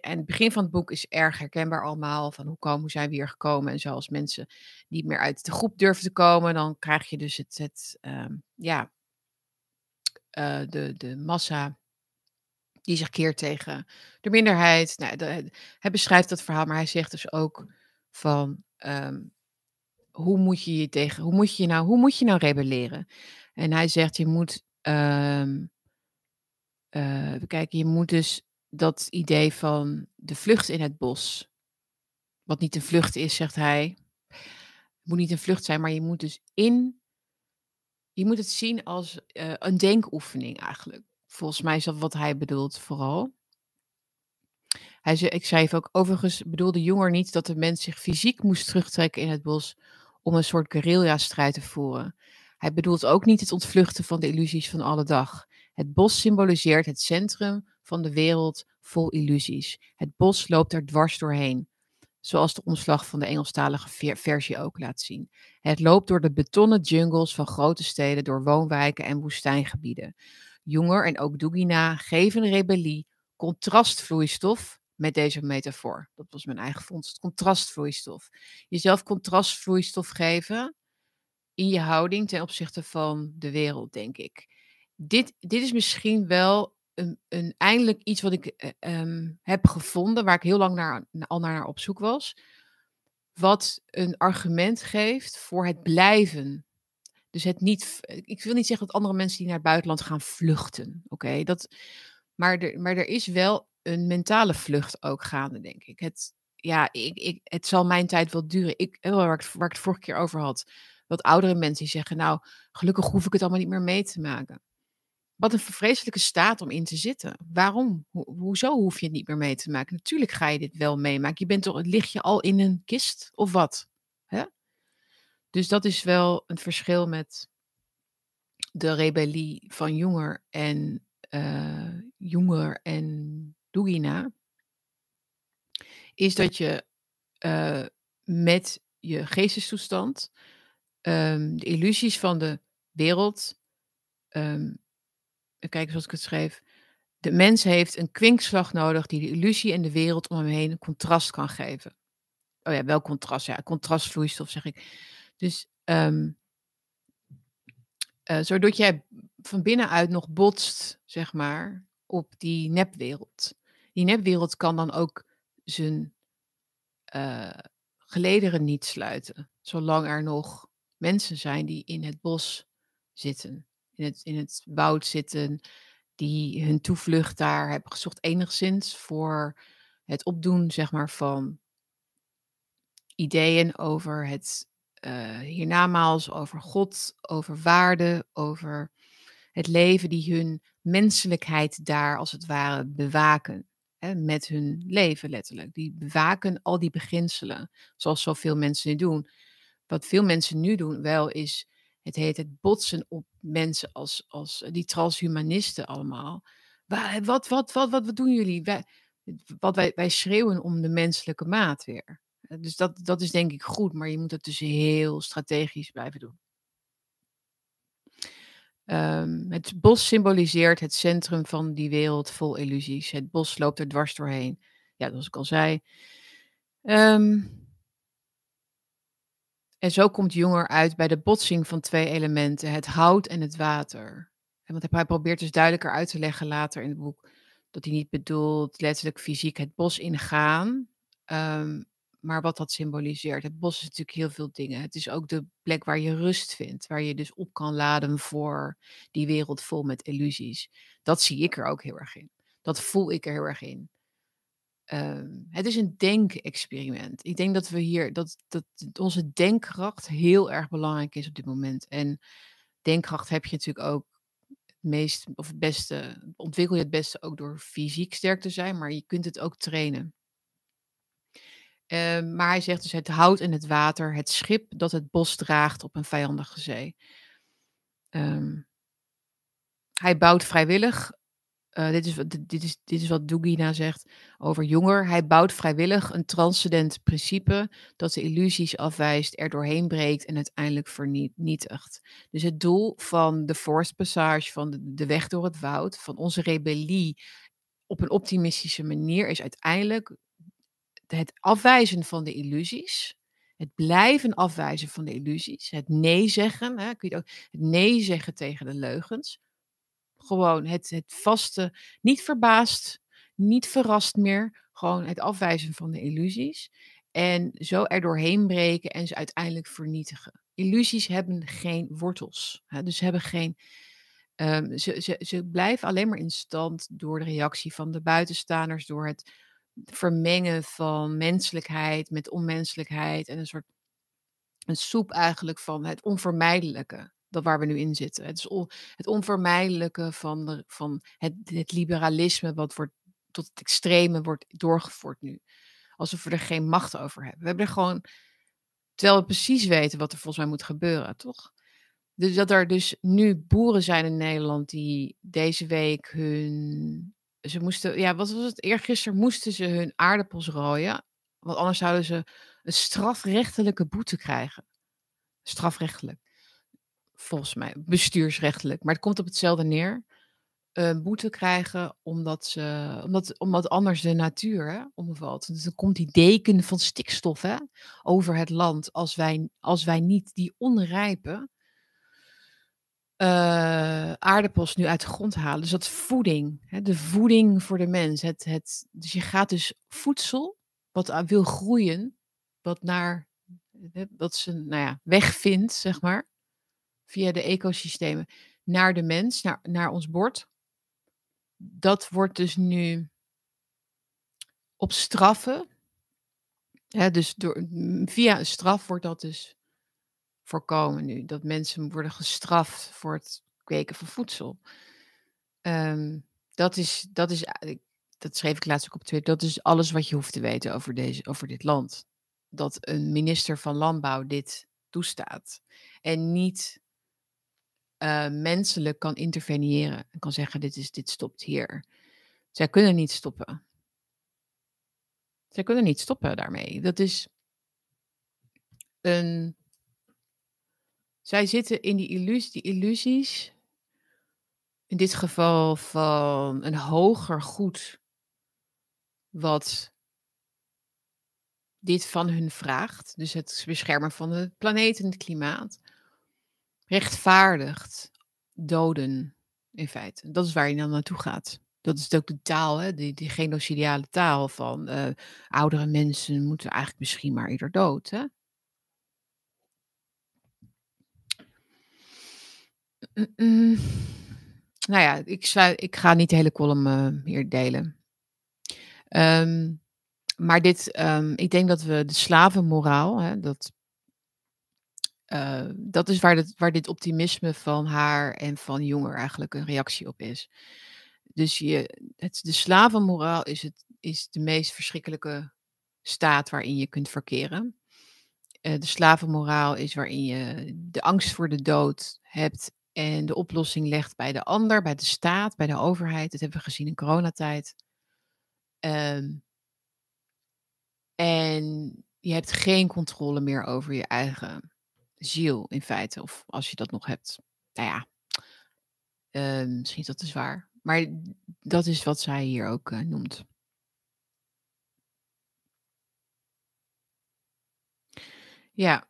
En het begin van het boek is erg herkenbaar allemaal. Van hoe, komen, hoe zijn we hier gekomen? En zoals mensen niet meer uit de groep durven te komen, dan krijg je dus het, het um, ja, uh, de, de massa die zich keert tegen de minderheid. Nou, hij beschrijft dat verhaal, maar hij zegt dus ook van um, hoe moet je je tegen, hoe moet je nou, hoe moet je nou rebelleren? En hij zegt je moet Um, uh, je moet dus dat idee van de vlucht in het bos, wat niet een vlucht is, zegt hij. Het moet niet een vlucht zijn, maar je moet dus in, je moet het zien als uh, een denkoefening eigenlijk. Volgens mij is dat wat hij bedoelt vooral. Hij zei, ik schreef ook, overigens bedoelde Jonger niet dat de mens zich fysiek moest terugtrekken in het bos om een soort guerrilla-strijd te voeren. Hij bedoelt ook niet het ontvluchten van de illusies van alle dag. Het bos symboliseert het centrum van de wereld vol illusies. Het bos loopt er dwars doorheen, zoals de omslag van de Engelstalige versie ook laat zien. Het loopt door de betonnen jungles van grote steden, door woonwijken en woestijngebieden. Jonger en ook Dugina geven rebellie contrastvloeistof met deze metafoor. Dat was mijn eigen vondst. Contrastvloeistof. Jezelf contrastvloeistof geven in je houding ten opzichte van de wereld, denk ik. Dit, dit is misschien wel een, een, eindelijk iets wat ik eh, ehm, heb gevonden, waar ik heel lang naar, al naar op zoek was. Wat een argument geeft voor het blijven. Dus het niet. Ik wil niet zeggen dat andere mensen die naar het buitenland gaan vluchten. Oké, dat. Maar er, maar er is wel een mentale vlucht ook gaande, denk ik. Het, ja, ik, ik, het zal mijn tijd wel duren. Ik, waar, ik, waar ik het vorige keer over had. Wat oudere mensen die zeggen, nou, gelukkig hoef ik het allemaal niet meer mee te maken. Wat een vreselijke staat om in te zitten. Waarom? hoezo hoef je het niet meer mee te maken? Natuurlijk ga je dit wel meemaken. Je bent toch, lig je al in een kist of wat? Dus dat is wel een verschil met de rebellie van Jonger en uh, Jonger en Dugina. Is dat je uh, met je geestestoestand um, de illusies van de wereld um, kijk zoals ik het schreef. De mens heeft een kwinkslag nodig die de illusie en de wereld om hem heen een contrast kan geven. Oh ja, wel contrast, ja, contrastvloeistof zeg ik. Dus um, uh, zodat jij van binnenuit nog botst, zeg maar, op die nepwereld. Die nepwereld kan dan ook zijn uh, gelederen niet sluiten, zolang er nog mensen zijn die in het bos zitten in het, in het woud zitten, die hun toevlucht daar hebben gezocht, enigszins voor het opdoen, zeg maar, van ideeën over het uh, hiernamaals, over God, over waarde, over het leven, die hun menselijkheid daar als het ware bewaken. Met hun leven letterlijk. Die bewaken al die beginselen, zoals zoveel mensen nu doen. Wat veel mensen nu doen wel is het heet het botsen op mensen als, als die transhumanisten allemaal. Wat, wat, wat, wat, wat, doen jullie? Wij, wat wij, wij schreeuwen om de menselijke maat weer. Eh, dus dat, dat is denk ik goed, maar je moet het dus heel strategisch blijven doen. Um, het bos symboliseert het centrum van die wereld vol illusies. Het bos loopt er dwars doorheen. Ja, zoals ik al zei. Um, en zo komt Jonger uit bij de botsing van twee elementen, het hout en het water. En want hij probeert dus duidelijker uit te leggen later in het boek dat hij niet bedoelt letterlijk fysiek het bos ingaan, um, maar wat dat symboliseert. Het bos is natuurlijk heel veel dingen. Het is ook de plek waar je rust vindt, waar je dus op kan laden voor die wereld vol met illusies. Dat zie ik er ook heel erg in. Dat voel ik er heel erg in. Ehm, het is een denkexperiment. Ik denk dat we hier, dat, dat onze denkkracht heel erg belangrijk is op dit moment. En denkkracht heb je natuurlijk ook het meest, of het beste, ontwikkel je het beste ook door fysiek sterk te zijn, maar je kunt het ook trainen. Ehm, maar hij zegt dus het hout en het water, het schip dat het bos draagt op een vijandige zee. Ehm, hij bouwt vrijwillig uh, dit, is, dit, is, dit is wat Dugina zegt over jonger. Hij bouwt vrijwillig een transcendent principe dat de illusies afwijst, er doorheen breekt en uiteindelijk vernietigt. Dus het doel van de forced passage, van de, de weg door het woud, van onze rebellie op een optimistische manier, is uiteindelijk het afwijzen van de illusies. Het blijven afwijzen van de illusies. Het nee zeggen. Hè, kun je ook, het nee zeggen tegen de leugens gewoon het, het vaste, niet verbaasd, niet verrast meer. Gewoon het afwijzen van de illusies. En zo er doorheen breken en ze uiteindelijk vernietigen. Illusies hebben geen wortels. Hè? Dus hebben geen. Um, ze, ze, ze blijven alleen maar in stand door de reactie van de buitenstaanders, door het vermengen van menselijkheid met onmenselijkheid en een soort een soep eigenlijk van het onvermijdelijke dat waar we nu in zitten. Het is het onvermijdelijke van, de, van het, het liberalisme, wat wordt, tot het extreme wordt doorgevoerd nu. Alsof we er geen macht over hebben. We hebben er gewoon, terwijl we precies weten wat er volgens mij moet gebeuren, toch? Dus dat er dus nu boeren zijn in Nederland die deze week hun. Ze moesten, ja, wat was het? Eergisteren moesten ze hun aardappels rooien. Want anders zouden ze een strafrechtelijke boete krijgen. Strafrechtelijk volgens mij, bestuursrechtelijk. Maar het komt op hetzelfde neer. Boete krijgen omdat, ze, omdat, omdat anders de natuur omvalt. Dus dan komt die deken van stikstof hè, over het land als wij, als wij niet die onrijpe uh, aardappels nu uit de grond halen. Dus dat voeding, hè, de voeding voor de mens. Het, het, dus je gaat dus voedsel, wat wil groeien, wat naar wat ze nou ja, wegvindt, zeg maar, via de ecosystemen, naar de mens, naar, naar ons bord. Dat wordt dus nu op straffen. Dus door, via een straf wordt dat dus voorkomen nu. Dat mensen worden gestraft voor het kweken van voedsel. Ehm, dat, is, dat is, dat schreef ik laatst ook op Twitter, dat is alles wat je hoeft te weten over, deze, over dit land. Dat een minister van Landbouw dit toestaat. En niet uh, menselijk kan interveneren. En kan zeggen, dit, is, dit stopt hier. Zij kunnen niet stoppen. Zij kunnen niet stoppen daarmee. Dat is een zij zitten in die, illusie, illusies, in dit geval van een hoger goed, wat dit van hun vraagt, dus het beschermen van de planeet en het klimaat, rechtvaardigt doden in feite. Dat is waar je dan naartoe gaat. Dat is ook de taal, hè? Die, die genocidiale taal van uh, oudere mensen moeten eigenlijk misschien maar eerder dood. Nou ja, ik, ik ga niet de hele column uh, hier delen. Um, maar dit, um, ik denk dat we de slavenmoraal, hè, dat, uh, dat is waar, dit, waar dit optimisme van haar en van Jonger eigenlijk een reactie op is. Dus je, het, de slavenmoraal is, het, is de meest verschrikkelijke staat waarin je kunt verkeren. Uh, de slavenmoraal is waarin je de angst voor de dood hebt en de oplossing legt bij de ander, bij de staat, bij de overheid. Dat hebben we gezien in coronatijd. Um, en je hebt geen controle meer over je eigen ziel, in feite. Of als je dat nog hebt. Nou ja, um, misschien is dat te zwaar. Maar dat is wat zij hier ook uh, noemt. Ja,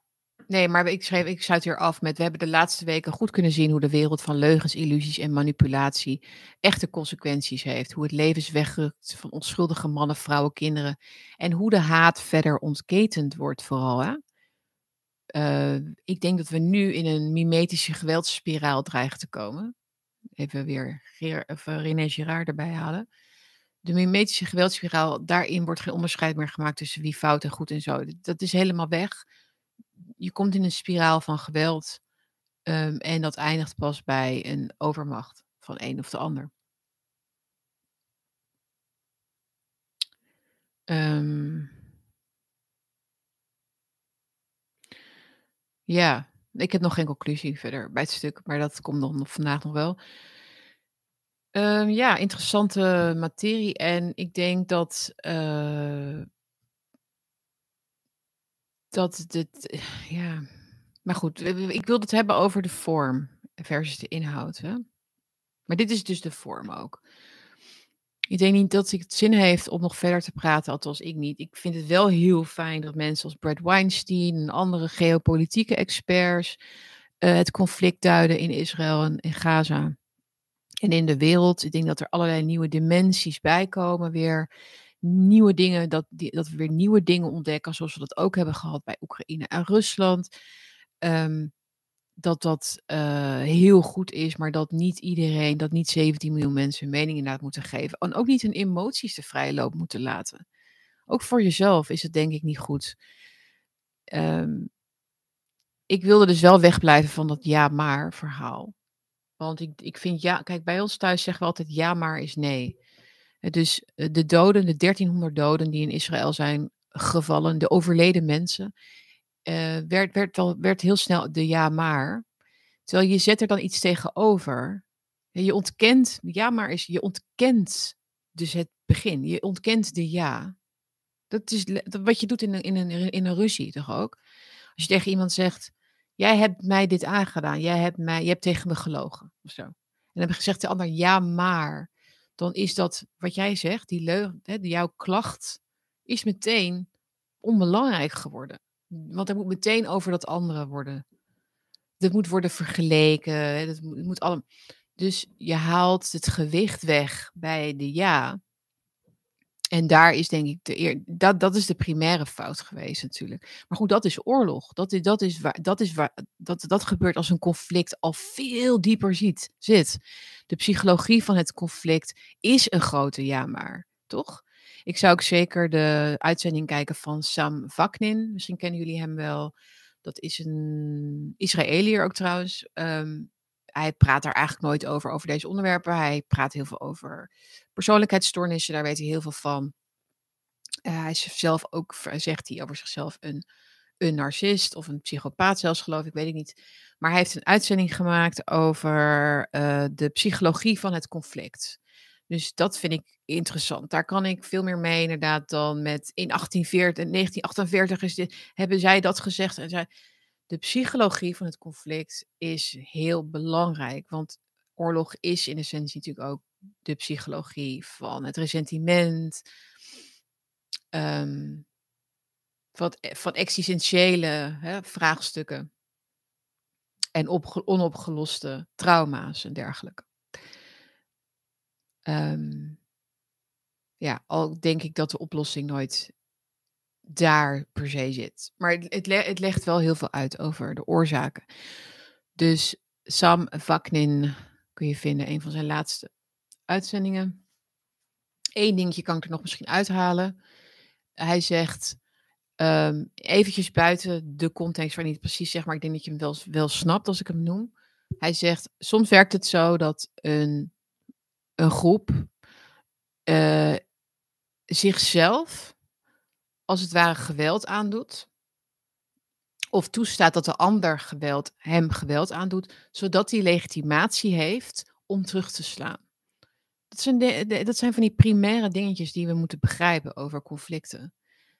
Nee, maar ik schreef, ik sluit hier af met, we hebben de laatste weken goed kunnen zien hoe de wereld van leugens, illusies en manipulatie echte consequenties heeft. Hoe het leven is weggerukt van onschuldige mannen, vrouwen, kinderen. En hoe de haat verder ontketend wordt vooral. Hè? Uh, ik denk dat we nu in een mimetische geweldsspiraal dreigen te komen. Even weer Ger eh, René Girard erbij halen. De mimetische geweldsspiraal, daarin wordt geen onderscheid meer gemaakt tussen wie fout en goed en zo. Dat is helemaal weg je komt in een spiraal van geweld um, en dat eindigt pas bij een overmacht van een of de ander. Um, ja, ik heb nog geen conclusie verder bij het stuk, maar dat komt nog, vandaag nog wel. Um, ja, interessante materie. En ik denk dat uh, dat dit, ja. Maar goed, ik wil het hebben over de vorm versus de inhoud. Hè? Maar dit is dus de vorm ook. Ik denk niet dat het zin heeft om nog verder te praten, althans ik niet. Ik vind het wel heel fijn dat mensen als Brad Weinstein en andere geopolitieke experts uh, het conflict duiden in Israël en in Gaza en in de wereld. Ik denk dat er allerlei nieuwe dimensies bij komen weer nieuwe dingen, dat, dat we weer nieuwe dingen ontdekken, zoals we dat ook hebben gehad bij Oekraïne en Rusland. Um, dat dat uh, heel goed is, maar dat niet iedereen, dat niet 17 miljoen mensen hun mening inderdaad moeten geven. En ook niet hun emoties de vrije loop moeten laten. Ook voor jezelf is het denk ik niet goed. Um, ik wilde dus wel wegblijven van dat ja maar verhaal. Want ik, ik vind ja, kijk, bij ons thuis zeggen we altijd ja maar is nee. Dus eh, de doden, de 1300 doden die in Israël zijn gevallen, de overleden mensen, uh, werd, werd, werd heel snel de ja maar. Terwijl je zet er dan iets tegenover. Je ontkent, ja maar is, je ontkent dus het begin. Je ontkent de ja. Dat is wat je doet in een, in, een, in een ruzie toch ook? Als je tegen iemand zegt, jij hebt mij dit aangedaan, jij hebt, mij, je hebt tegen me gelogen of zo. En dan gezegd de ander, ja maar dan is dat wat jij zegt, die leugen, jouw klacht, is meteen onbelangrijk geworden. Want er moet meteen over dat andere worden dat moet worden vergeleken. Dat moet, allemaal. Dus je haalt het gewicht weg bij de ja. En daar is denk ik de eer, dat, dat is de primaire fout geweest natuurlijk. Maar goed, dat is oorlog. Dat dat is waar, dat is waar, dat, dat gebeurt als een conflict al veel dieper ziet, zit. De psychologie van het conflict is een grote ja maar, toch? Ik zou ook zeker de uitzending kijken van Sam Vaknin. Misschien kennen jullie hem wel. Dat is een Israëliër ook trouwens. Ehm, hij praat daar eigenlijk nooit over, over deze onderwerpen. Hij praat heel veel over persoonlijkheidsstoornissen, daar weet hij heel veel van. Uh, hij is zelf ook, zegt hij over zichzelf, een, een narcist of een psychopaat zelfs, geloof ik, weet ik niet. Maar hij heeft een uitzending gemaakt over uh, de psychologie van het conflict. Dus dat vind ik interessant. Daar kan ik veel meer mee inderdaad dan met in 1840 en 1948 is dit, hebben zij dat gezegd. En zij, de psychologie van het conflict is heel belangrijk. Want oorlog is in essentie natuurlijk ook de psychologie van het ressentiment. Um, van, van existentiële hè, vraagstukken. En onopgeloste trauma's en dergelijke. Um, ja, al denk ik dat de oplossing nooit daar per se zit. Maar het, het, het, legt wel heel veel uit over de oorzaken. Dus Sam Vaknin kun je vinden, een van zijn laatste uitzendingen. Eén dingetje kan ik er nog misschien uithalen. Hij zegt, um, eventjes buiten de context waar niet precies zeg, maar ik denk dat je hem wel, wel snapt als ik hem noem. Hij zegt, soms werkt het zo dat een, een groep uh, zichzelf als het ware geweld aandoet. Of toestaat dat de ander geweld, hem geweld aandoet, zodat hij legitimatie heeft om terug te slaan. Dat zijn, dat zijn van die primaire dingetjes die we moeten begrijpen over conflicten.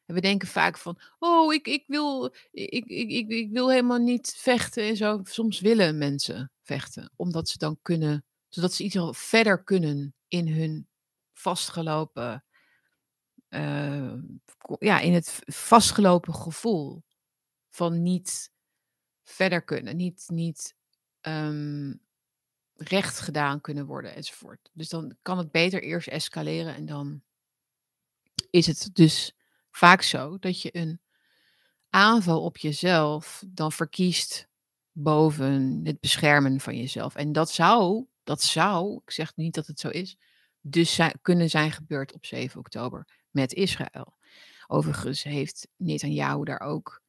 En we denken vaak van, oh, ik, ik, wil, ik, ik, ik wil helemaal niet vechten en zo. Soms willen mensen vechten, omdat ze dan kunnen, zodat ze iets verder kunnen in hun vastgelopen uh, ja, in het vastgelopen gevoel van niet verder kunnen, niet, niet um, recht gedaan kunnen worden enzovoort. Dus dan kan het beter eerst escaleren en dan is het dus vaak zo dat je een aanval op jezelf dan verkiest boven het beschermen van jezelf. En dat zou, dat zou, ik zeg niet dat het zo is, dus kunnen zijn gebeurd op 7 oktober met Israël. Overigens heeft Netanyahu daar ook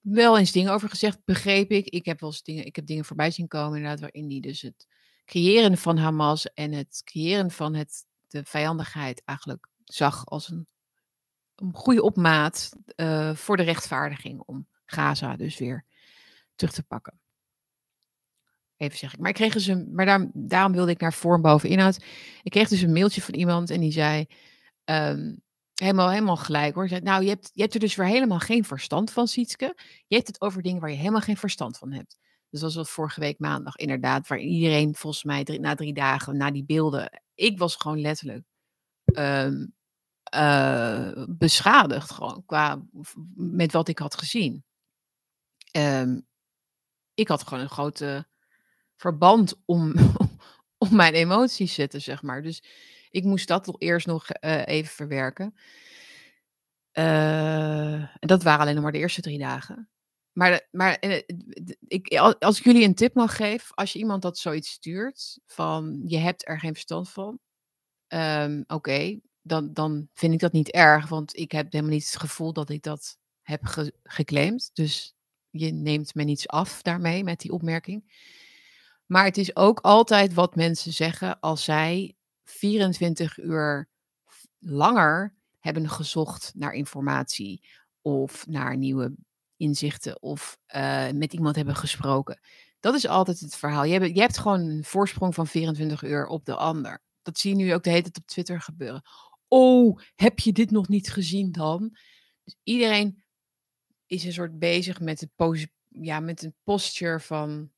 wel eens dingen over gezegd, begreep ik. Ik heb wel eens dingen, ik heb dingen voorbij zien komen, inderdaad, waarin die dus het creëren van Hamas en het creëren van het, de vijandigheid eigenlijk zag als een, een goede opmaat uh, voor de rechtvaardiging om Gaza dus weer terug te pakken. Even zeg ik. Maar ik kreeg dus een, maar daar, daarom wilde ik naar vorm boven inhoud. Ik kreeg dus een mailtje van iemand en die zei: um, helemaal, helemaal gelijk hoor. Zei, nou, je hebt, je hebt er dus weer helemaal geen verstand van, Sietske. Je hebt het over dingen waar je helemaal geen verstand van hebt. Dus dat was vorige week maandag inderdaad, waar iedereen volgens mij na drie dagen, na die beelden, ik was gewoon letterlijk um, uh, beschadigd gewoon qua met wat ik had gezien. Um, ik had gewoon een grote verband om, om mijn emoties zetten, zeg maar. Dus ik moest dat toch eerst nog uh, even verwerken. Uh, en dat waren alleen nog maar de eerste drie dagen. Maar, maar uh, ik, als ik jullie een tip mag geven, als je iemand dat zoiets stuurt, van je hebt er geen verstand van, um, oké, dan, dan vind ik dat niet erg, want ik heb helemaal niet het gevoel dat ik dat heb ge geclaimd. Dus je neemt me niets af daarmee met die opmerking. Maar het is ook altijd wat mensen zeggen als zij 24 uur langer hebben gezocht naar informatie of naar nieuwe inzichten of uh, met iemand hebben gesproken. Dat is altijd het verhaal. Je hebt, je hebt gewoon een voorsprong van 24 uur op de ander. Dat zie je nu ook de hele tijd op Twitter gebeuren. Oh, heb je dit nog niet gezien dan? Dus iedereen is een soort bezig met, het ja, met een posture van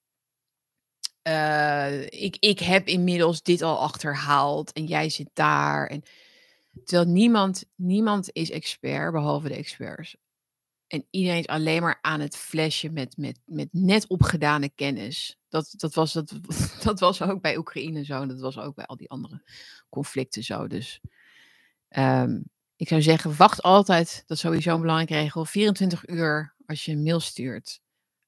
uh, ik, ik heb inmiddels dit al achterhaald en jij zit daar. En, terwijl niemand, niemand is expert, behalve de experts. En iedereen is alleen maar aan het flashen met, met, met net opgedane kennis. Dat, dat, was, dat, dat was ook bij Oekraïne zo. En dat was ook bij al die andere conflicten zo. Dus ehm, ik zou zeggen, wacht altijd. Dat is sowieso een belangrijke regel. 24 uur als je een mail stuurt.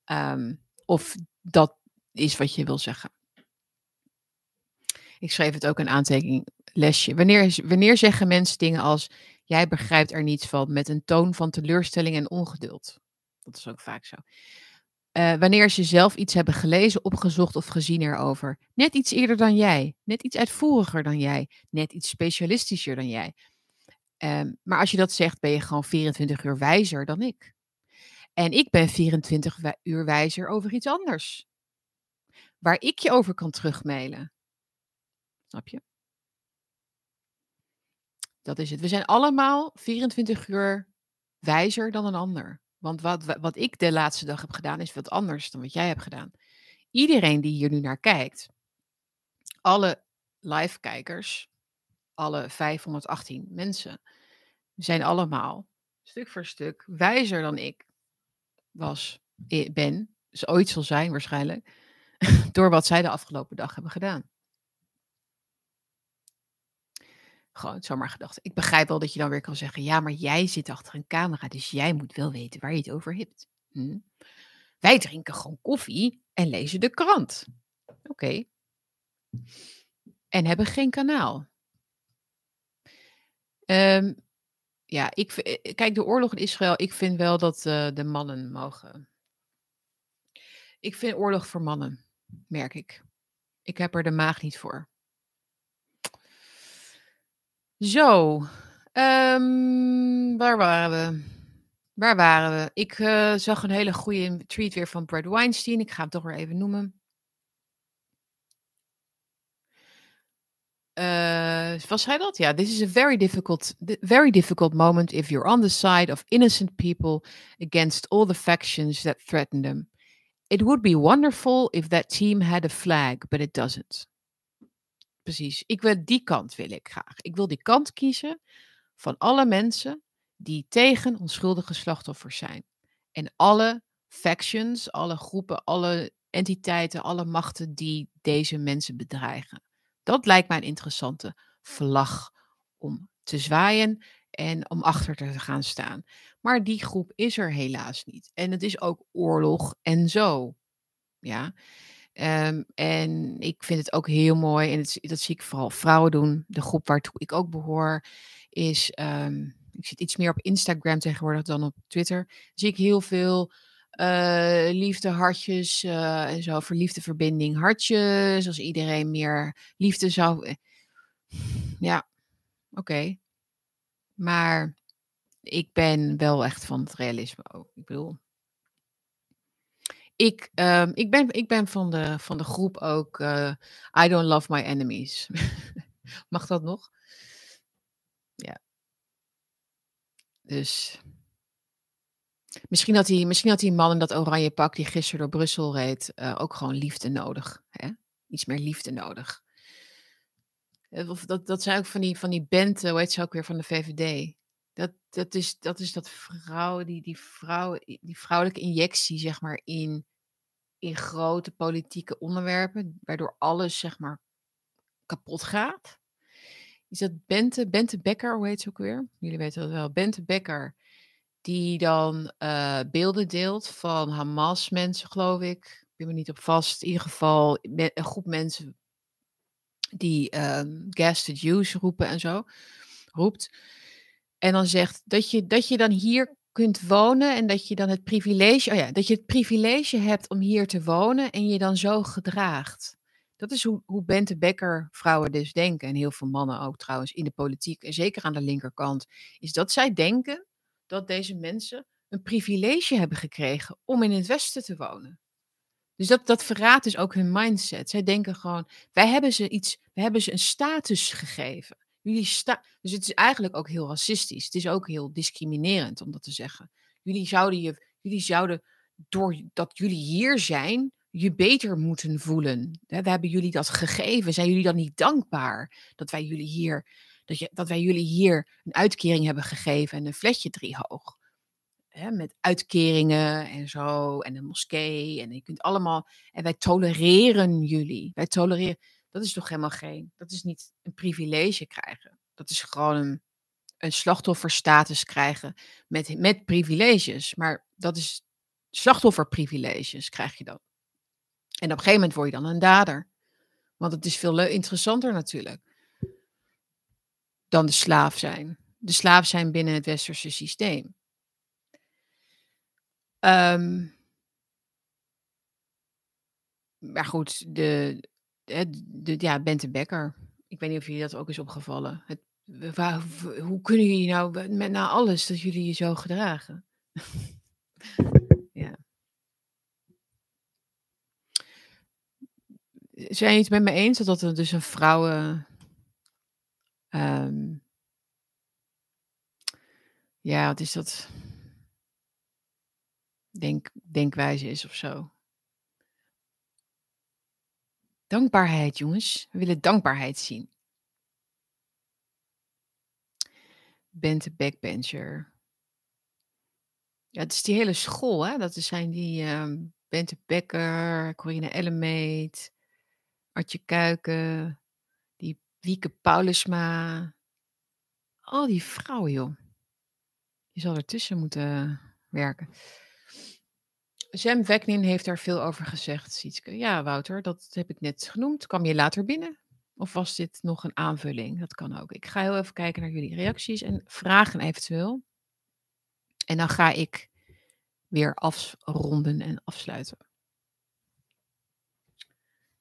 Ehm, of dat is wat je wil zeggen. Ik schreef het ook een aantekening lesje. Wanneer, wanneer zeggen mensen dingen als jij begrijpt er niets van met een toon van teleurstelling en ongeduld? Dat is ook vaak zo. Uh, wanneer ze zelf iets hebben gelezen, opgezocht of gezien erover. Net iets eerder dan jij, net iets uitvoeriger dan jij, net iets specialistischer dan jij. Um, maar als je dat zegt, ben je gewoon 24 uur wijzer dan ik. En ik ben 24 uur wijzer over iets anders. Waar ik je over kan terugmailen. Snap je? Dat is het. We zijn allemaal 24 uur wijzer dan een ander. Want wat, wat ik de laatste dag heb gedaan, is wat anders dan wat jij hebt gedaan. Iedereen die hier nu naar kijkt, alle live-kijkers, alle 518 mensen, zijn allemaal stuk voor stuk wijzer dan ik was, ben, dus ooit zal zijn waarschijnlijk, door wat zij de afgelopen dag hebben gedaan. Gewoon zomaar gedacht. Ik begrijp wel dat je dan weer kan zeggen: ja, maar jij zit achter een camera, dus jij moet wel weten waar je het over hebt. Hm? Wij drinken gewoon koffie en lezen de krant. Oké. En hebben geen kanaal. Um, ja, ik, eh, kijk, de oorlog in Israël, ik vind wel dat uh, de mannen mogen. Ik vind oorlog voor mannen, merk ik. Ik heb er de maag niet voor. Zo, um, waar waren we? Waar waren we? Ik uh, zag een hele goede tweet weer van Brad Weinstein. Ik ga hem toch weer even noemen. Uh, was hij dat? Ja, this is a very difficult, very difficult moment if you're on the side of innocent people against all the factions that threaten them. It would be wonderful if that team had a flag, but it doesn't. Precies. Ik wil die kant wil ik graag. Ik wil die kant kiezen van alle mensen die tegen onschuldige slachtoffers zijn. En alle factions, alle groepen, alle entiteiten, alle machten die deze mensen bedreigen. Dat lijkt mij een interessante vlag om te zwaaien en om achter te gaan staan. Maar die groep is er helaas niet. En het is ook oorlog en zo. Ja. Um, en ik vind het ook heel mooi, en het, dat zie ik vooral vrouwen doen. De groep waartoe ik ook behoor, is. Um, ik zit iets meer op Instagram tegenwoordig dan op Twitter. Zie ik heel veel uh, liefde, hartjes uh, en zo, verliefde verbinding, hartjes. Als iedereen meer liefde zou. Eh, ja, oké. Maar ik ben wel echt van het realisme ook. Ik bedoel. Ik, um, ik, ben, ik ben van de, van de groep ook. Uh, I don't love my enemies. Mag dat nog? Ja. Dus Misschien had, die, misschien had die man in dat oranje pak die gisteren door Brussel reed uh, ook gewoon liefde nodig. Hè? Iets meer liefde nodig. Eh, of dat, dat zijn ook van die, van die band, hoe heet ze ook weer, van de VVD. Dat, dat, is, dat is dat vrouw, die, die, vrouw, die vrouwelijke injectie, zeg maar, in, in grote politieke onderwerpen, waardoor alles, zeg maar, kapot gaat. Is dat Bente, Bente Becker, hoe heet ze ook weer? Jullie weten dat wel. Bente Becker die dan uh, beelden deelt van Hamas-mensen, geloof ik. Ik ben me niet op vast. In ieder geval een groep mensen die um, gas the Jews roepen en zo. Roept. En dan zegt dat je, dat je dan hier kunt wonen en dat je dan het privilege, oh ja, dat je het privilege hebt om hier te wonen en je dan zo gedraagt. Dat is hoe, hoe Bente Becker vrouwen dus denken. En heel veel mannen ook trouwens in de politiek. En zeker aan de linkerkant. Is dat zij denken dat deze mensen een privilege hebben gekregen om in het Westen te wonen. Dus dat, dat verraadt dus ook hun mindset. Zij denken gewoon, wij hebben ze iets, wij hebben ze een status gegeven. Jullie sta dus het is eigenlijk ook heel racistisch. Het is ook heel discriminerend om dat te zeggen. Jullie zouden, je, jullie zouden doordat jullie hier zijn, je beter moeten voelen. We hebben jullie dat gegeven. Zijn jullie dan niet dankbaar dat wij jullie hier dat, je, dat wij jullie hier een uitkering hebben gegeven en een fletje drie hoog. hè, met uitkeringen en zo. En een moskee. En je kunt allemaal. En wij tolereren jullie. Wij tolereren. Dat is toch helemaal geen. Dat is niet een privilege krijgen. Dat is gewoon een, een slachtofferstatus krijgen met, met privileges. Maar dat is slachtofferprivileges krijg je dan. En op een gegeven moment word je dan een dader. Want het is veel interessanter natuurlijk dan de slaaf zijn. De slaaf zijn binnen het westerse systeem. Um, maar goed, de, de, ja, Bente Becker. Ik weet niet of jullie dat ook is opgevallen. Het, hoe kunnen jullie nou, met na alles, dat jullie je zo gedragen? ja. Zijn je het met me eens dat er dus een vrouwen... Um, ja, wat is dat? Denk, denkwijze is of zo. Dankbaarheid, jongens. We willen dankbaarheid zien. Bente Backbencher. Ja, het is die hele school, hè? Dat zijn die uh, Bente Becker, Corine Ellemeet, Artje Kuiken, die Wieke Paulusma. Al die vrouwen, joh. Je zal ertussen moeten werken. Sam Veknin heeft daar veel over gezegd, Sietske. Ja, Wouter, dat heb ik net genoemd. Kwam je later binnen? Of was dit nog een aanvulling? Dat kan ook. Ik ga heel even kijken naar jullie reacties en vragen eventueel. En dan ga ik weer afronden en afsluiten.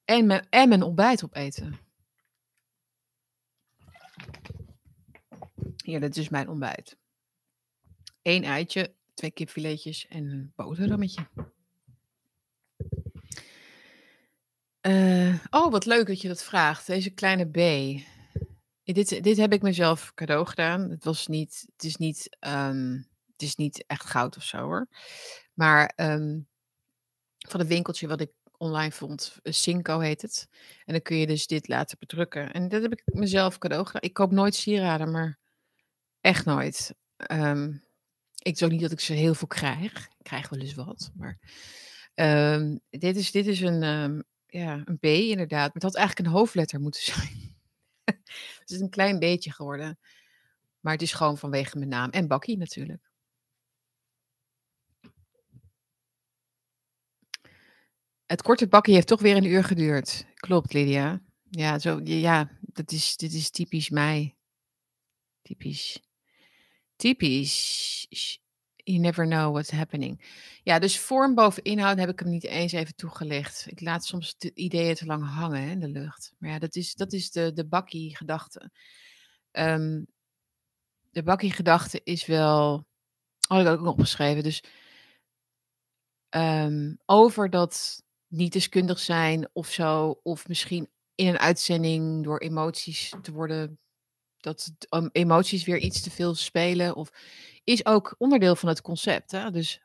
En mijn, en mijn ontbijt opeten. Hier, dat is mijn ontbijt. Eén eitje, twee kipfiletjes en een boterhammetje. Uh, oh, wat leuk dat je dat vraagt. Deze kleine B. Dit, dit heb ik mezelf cadeau gedaan. Het, was niet, het, is niet, um, het is niet echt goud of zo hoor. Maar um, van een winkeltje wat ik online vond. Cinco heet het. En dan kun je dus dit laten bedrukken. En dat heb ik mezelf cadeau gedaan. Ik koop nooit sieraden, maar echt nooit. Um, ik zo niet dat ik ze heel veel krijg. Ik krijg wel eens wat. Maar um, dit, is, dit is een, um, ja, een B inderdaad. Maar het had eigenlijk een hoofdletter moeten zijn. het is een klein beetje geworden. Maar het is gewoon vanwege mijn naam. En Bakkie natuurlijk. Het korte bakkie heeft toch weer een uur geduurd. Klopt, Lydia. Ja, zo, ja dat is, dit is typisch mij. Typisch. Typisch. You never know what's happening. Ja, dus vorm boven inhoud heb ik hem niet eens even toegelicht. Ik laat soms de ideeën te lang hangen in de lucht. Maar ja, dat is, dat is de, de bakkie-gedachte. Um, de bakkie-gedachte is wel. Oh, ik ook nog opgeschreven. Dus um, over dat niet deskundig zijn of zo. Of misschien in een uitzending door emoties te worden dat um, emoties weer iets te veel spelen. Of is ook onderdeel van het concept. Hè? Dus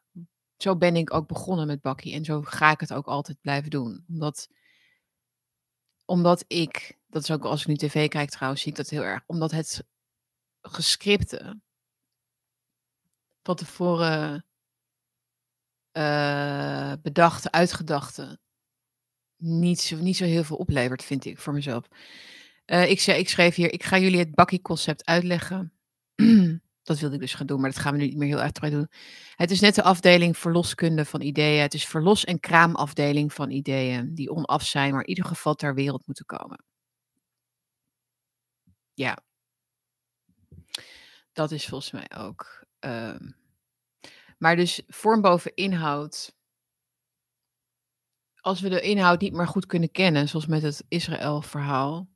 zo ben ik ook begonnen met Bakkie. En zo ga ik het ook altijd blijven doen. Omdat, omdat ik, dat is ook als ik nu tv kijk trouwens, zie ik dat heel erg. Omdat het gescripte van tevoren uh, bedachte, uitgedachte, niet zo, niet zo heel veel oplevert, vind ik voor mezelf. Uh, ik, ik schreef hier, ik ga jullie het bakkie-concept uitleggen. dat wilde ik dus gaan doen, maar dat gaan we nu niet meer heel uitgebreid doen. Het is net de afdeling verloskunde van ideeën. Het is verlos- en kraamafdeling van ideeën die onaf zijn, maar in ieder geval ter wereld moeten komen. Ja. Dat is volgens mij ook. Uh, maar dus vorm boven inhoud. Als we de inhoud niet meer goed kunnen kennen, zoals met het Israël-verhaal,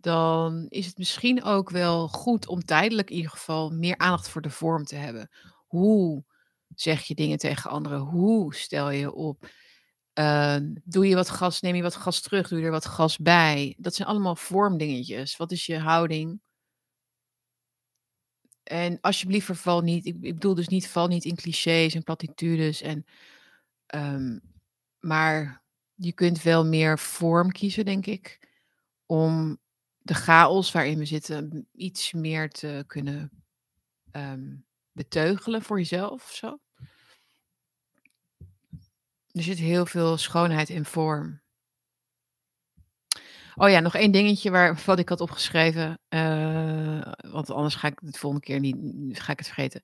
dan is het misschien ook wel goed om tijdelijk in ieder geval meer aandacht voor de vorm te hebben. Hoe zeg je dingen tegen anderen? Hoe stel je op? Uh, doe je wat gas, neem je wat gas terug, doe je er wat gas bij? Dat zijn allemaal vormdingetjes. Wat is je houding? En alsjeblieft verval niet, ik, ik bedoel dus niet, val niet in clichés en platitudes. En, um, maar je kunt wel meer vorm kiezen, denk ik, om de chaos waarin we zitten iets meer te kunnen um, beteugelen voor jezelf zo. Er zit heel veel schoonheid in vorm. Oh ja, nog één dingetje waar, wat ik had opgeschreven. uh, want anders ga ik het de volgende keer niet, ga ik het vergeten.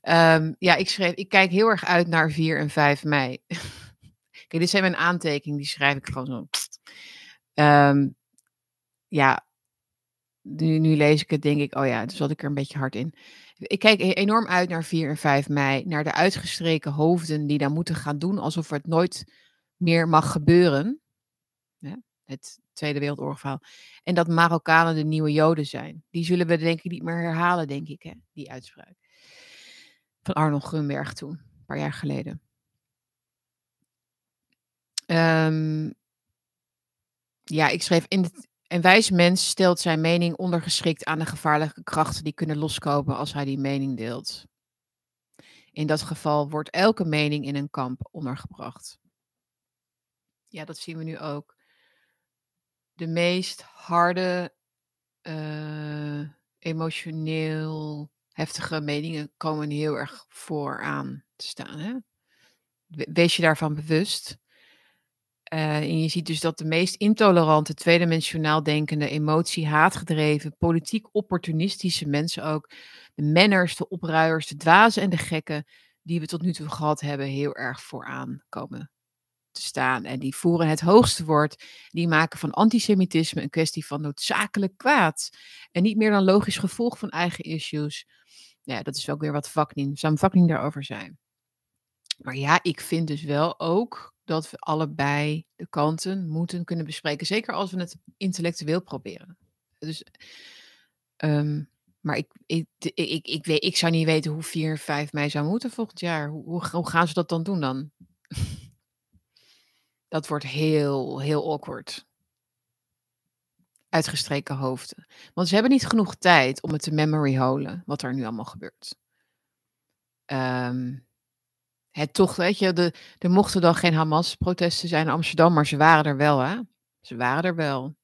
Ehm, ja, ik schreef, ik kijk heel erg uit naar 4 en 5 mei. Kijk, dit zijn mijn aantekeningen, die schrijf ik gewoon zo. Ehm, ja, nu, nu lees ik het, denk ik, oh ja, dus zat ik er een beetje hard in. Ik kijk e-, enorm uit naar 4 en 5 mei, naar de uitgestreken hoofden die daar moeten gaan doen alsof het nooit meer mag gebeuren. Ja, het Tweede Wereldoorlog En dat Marokkanen de nieuwe Joden zijn. Die zullen we denk ik niet meer herhalen, denk ik, hè? die uitspraak. Van Arnold Grunberg toen, een paar jaar geleden. Um, ja, ik schreef in het, een wijs mens stelt zijn mening ondergeschikt aan de gevaarlijke krachten die kunnen loskomen als hij die mening deelt. In dat geval wordt elke mening in een kamp ondergebracht. Ja, dat zien we nu ook. De meest harde, uh, emotioneel heftige meningen komen heel erg vooraan te staan. Hè? Wees je daarvan bewust. Uh, en je ziet dus dat de meest intolerante, tweedimensionaal denkende, emotie, haatgedreven, politiek opportunistische mensen ook, de menners, de opruiers, de dwazen en de gekken, die we tot nu toe gehad hebben, heel erg vooraan komen te staan. En die voeren het hoogste woord. Die maken van antisemitisme een kwestie van noodzakelijk kwaad. En niet meer dan logisch gevolg van eigen issues. Ja, dat is ook weer wat Vaknin, Vaknin daarover zijn. Maar ja, ik vind dus wel ook dat we allebei de kanten moeten kunnen bespreken. Zeker als we het intellectueel proberen. Dus, um, maar ik, ik, ik, ik, weet, ik zou niet weten hoe 4, 5 mei zou moeten volgend jaar. Hoe, hoe, hoe gaan ze dat dan doen dan? dat wordt heel, heel awkward. Uitgestreken hoofden. Want ze hebben niet genoeg tijd om het te memory holen, wat er nu allemaal gebeurt. Um, het toch, weet je, de, er mochten dan geen Hamas-protesten zijn in Amsterdam, maar ze waren er wel, hè? Ze waren er wel.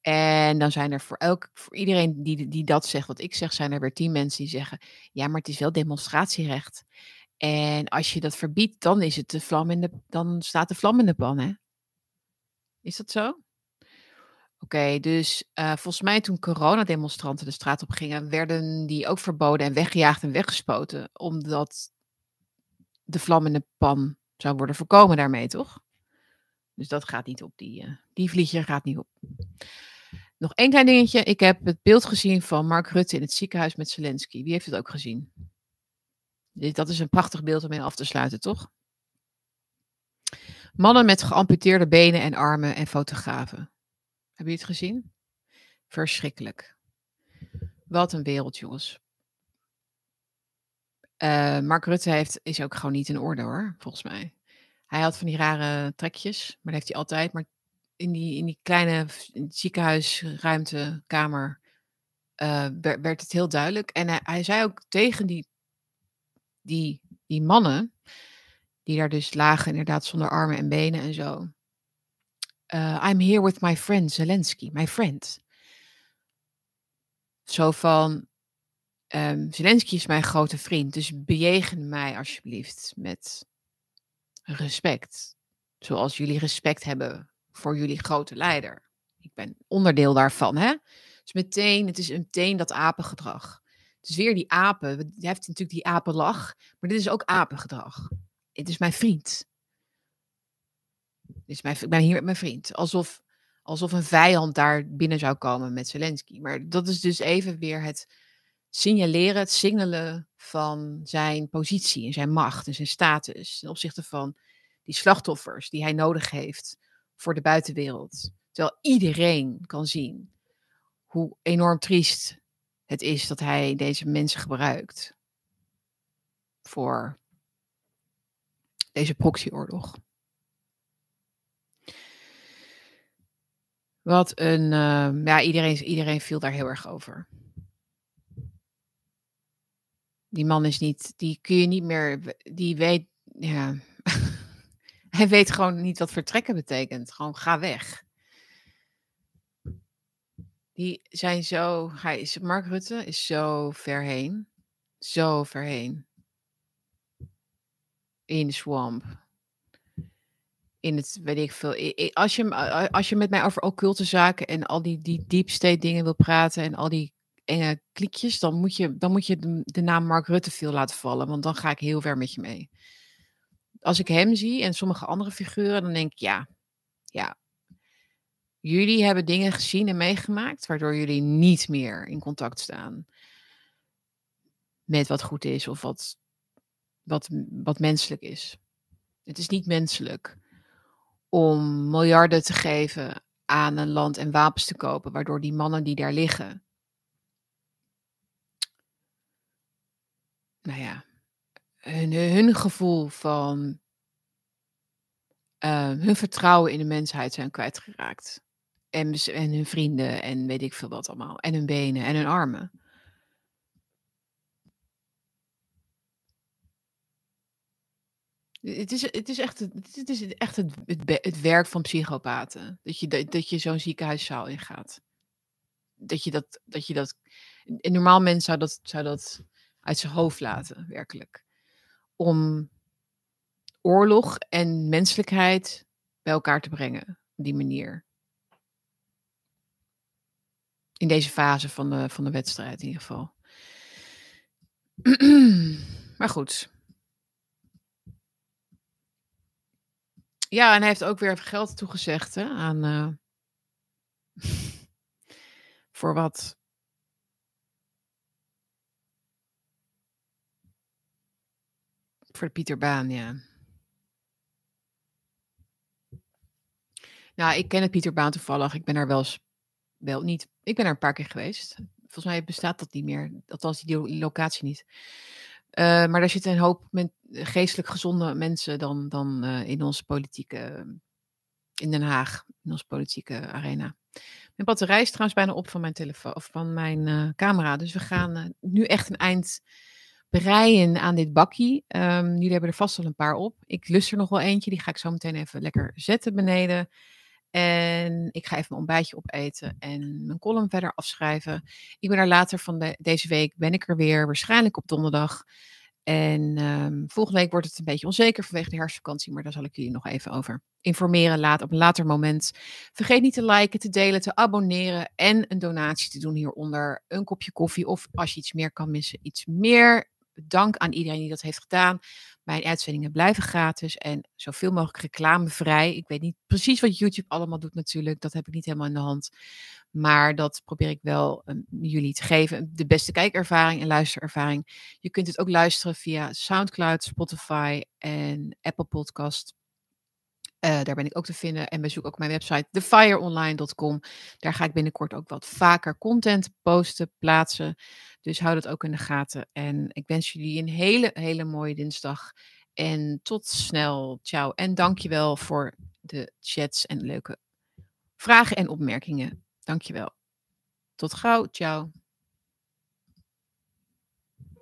En dan zijn er voor, elk, voor iedereen die, die dat zegt, wat ik zeg, zijn er weer tien mensen die zeggen: ja, maar het is wel demonstratierecht. En als je dat verbiedt, dan, is het de vlam in de, dan staat de vlam in de pan, hè? Is dat zo? Oké, dus uh, volgens mij toen coronademonstranten de straat op gingen, werden die ook verboden en weggejaagd en weggespoten, omdat de vlam in de pan zou worden voorkomen daarmee, toch? Dus dat gaat niet op, die, uh, die vliegje gaat niet op. Nog één klein dingetje. Ik heb het beeld gezien van Mark Rutte in het ziekenhuis met Zelensky. Wie heeft het ook gezien? Dat is een prachtig beeld om mee af te sluiten, toch? Mannen met geamputeerde benen en armen en fotografen. Heb je het gezien? Verschrikkelijk. Wat een wereld, jongens. Uh, Mark Rutte heeft, is ook gewoon niet in orde hoor, volgens mij. Hij had van die rare trekjes, maar dat heeft hij altijd. Maar in die, in die kleine ziekenhuisruimte, kamer, uh, werd het heel duidelijk. En hij, hij, zei ook tegen die, die, die mannen, die daar dus lagen, inderdaad zonder armen en benen en zo. Uh, I'm here with my friend Zelensky, my friend. Zo van, um, Zelensky is mijn grote vriend, dus bejegen mij alsjeblieft met respect. Zoals jullie respect hebben voor jullie grote leider. Ik ben onderdeel daarvan, hè? Dus meteen, het is meteen dat apengedrag. Het is weer die apen. Je heeft natuurlijk die apenlach, maar dit is ook apengedrag. Het is mijn vriend. Dus mijn, ik ben hier met mijn vriend. Alsof, alsof een vijand daar binnen zou komen met Zelensky. Maar dat is dus even weer het signaleren, het signalen van zijn positie en zijn macht en zijn status ten opzichte van die slachtoffers die hij nodig heeft voor de buitenwereld. Terwijl iedereen kan zien hoe enorm triest het is dat hij deze mensen gebruikt voor deze proxyoorlog. Wat een, uh, ja, iedereen, iedereen viel daar heel erg over. Die man is niet, die kun je niet meer, die weet, ja, hij weet gewoon niet wat vertrekken betekent. Gewoon ga weg. Die zijn zo, hij is, Mark Rutte is zo ver heen. Zo ver heen. In de swamp. In het, weet ik veel. Als je, als je met mij over occulte zaken en al die, die deep state dingen wil praten en al die enge klikjes, dan moet je, dan moet je de, de naam Mark Rutte veel laten vallen, want dan ga ik heel ver met je mee. Als ik hem zie en sommige andere figuren, dan denk ik, ja, ja. Jullie hebben dingen gezien en meegemaakt waardoor jullie niet meer in contact staan met wat goed is of wat, wat, wat menselijk is. Het is niet menselijk om miljarden te geven aan een land en wapens te kopen, waardoor die mannen die daar liggen, nou ja, hun, hun gevoel van eh, hun vertrouwen in de mensheid zijn kwijtgeraakt. En, bes- en hun vrienden en weet ik veel wat allemaal. En hun benen en hun armen. Het is, het is echt, het, is echt het, het, werk van psychopaten. Dat je, dat je zo'n ziekenhuiszaal ingaat. Dat je dat, dat je dat. Een normaal mens zou dat, zou dat uit zijn hoofd laten, werkelijk. Om oorlog en menselijkheid bij elkaar te brengen. Op die manier. In deze fase van de, van de wedstrijd in ieder geval. maar goed. Ja, en hij heeft ook weer geld toegezegd hè, aan. eh, voor wat? Voor de Pieter Baan, ja. Nou, ik ken het Pieter Baan toevallig. Ik ben daar wel eens. Wel niet. Ik ben er een paar keer geweest. Volgens mij bestaat dat niet meer. Althans, die lo- locatie niet. Eh, maar daar zitten een hoop geestelijk gezonde mensen dan, dan eh, in onze politieke. In Den Haag, in onze politieke arena. Mijn batterij is trouwens bijna op van mijn telefoon of van mijn eh, camera. Dus we gaan nu echt een eind breien aan dit bakkie. Ehm, jullie hebben er vast wel een paar op. Ik lust er nog wel eentje. Die ga ik zo meteen even lekker zetten beneden. En ik ga even mijn ontbijtje opeten en mijn column verder afschrijven. Ik ben er later van de, deze week, ben ik er weer, waarschijnlijk op donderdag. En ehm, volgende week wordt het een beetje onzeker vanwege de herfstvakantie, maar daar zal ik jullie nog even over informeren laat, op een later moment. Vergeet niet te liken, te delen, te abonneren en een donatie te doen hieronder. Een kopje koffie of als je iets meer kan missen, iets meer. Dank aan iedereen die dat heeft gedaan. Mijn uitzendingen blijven gratis en zoveel mogelijk reclamevrij. Ik weet niet precies wat YouTube allemaal doet natuurlijk. Dat heb ik niet helemaal in de hand. Maar dat probeer ik wel um, jullie te geven. De beste kijkervaring en luisterervaring. Je kunt het ook luisteren via SoundCloud, Spotify en Apple Podcast. Uh, daar ben ik ook te vinden. En bezoek ook mijn website thefireonline.com. Daar ga ik binnenkort ook wat vaker content posten, plaatsen. Dus hou dat ook in de gaten. En ik wens jullie een hele, hele mooie dinsdag. En tot snel. Ciao. En dankjewel voor de chats en leuke vragen en opmerkingen. Dankjewel. Tot gauw. Ciao.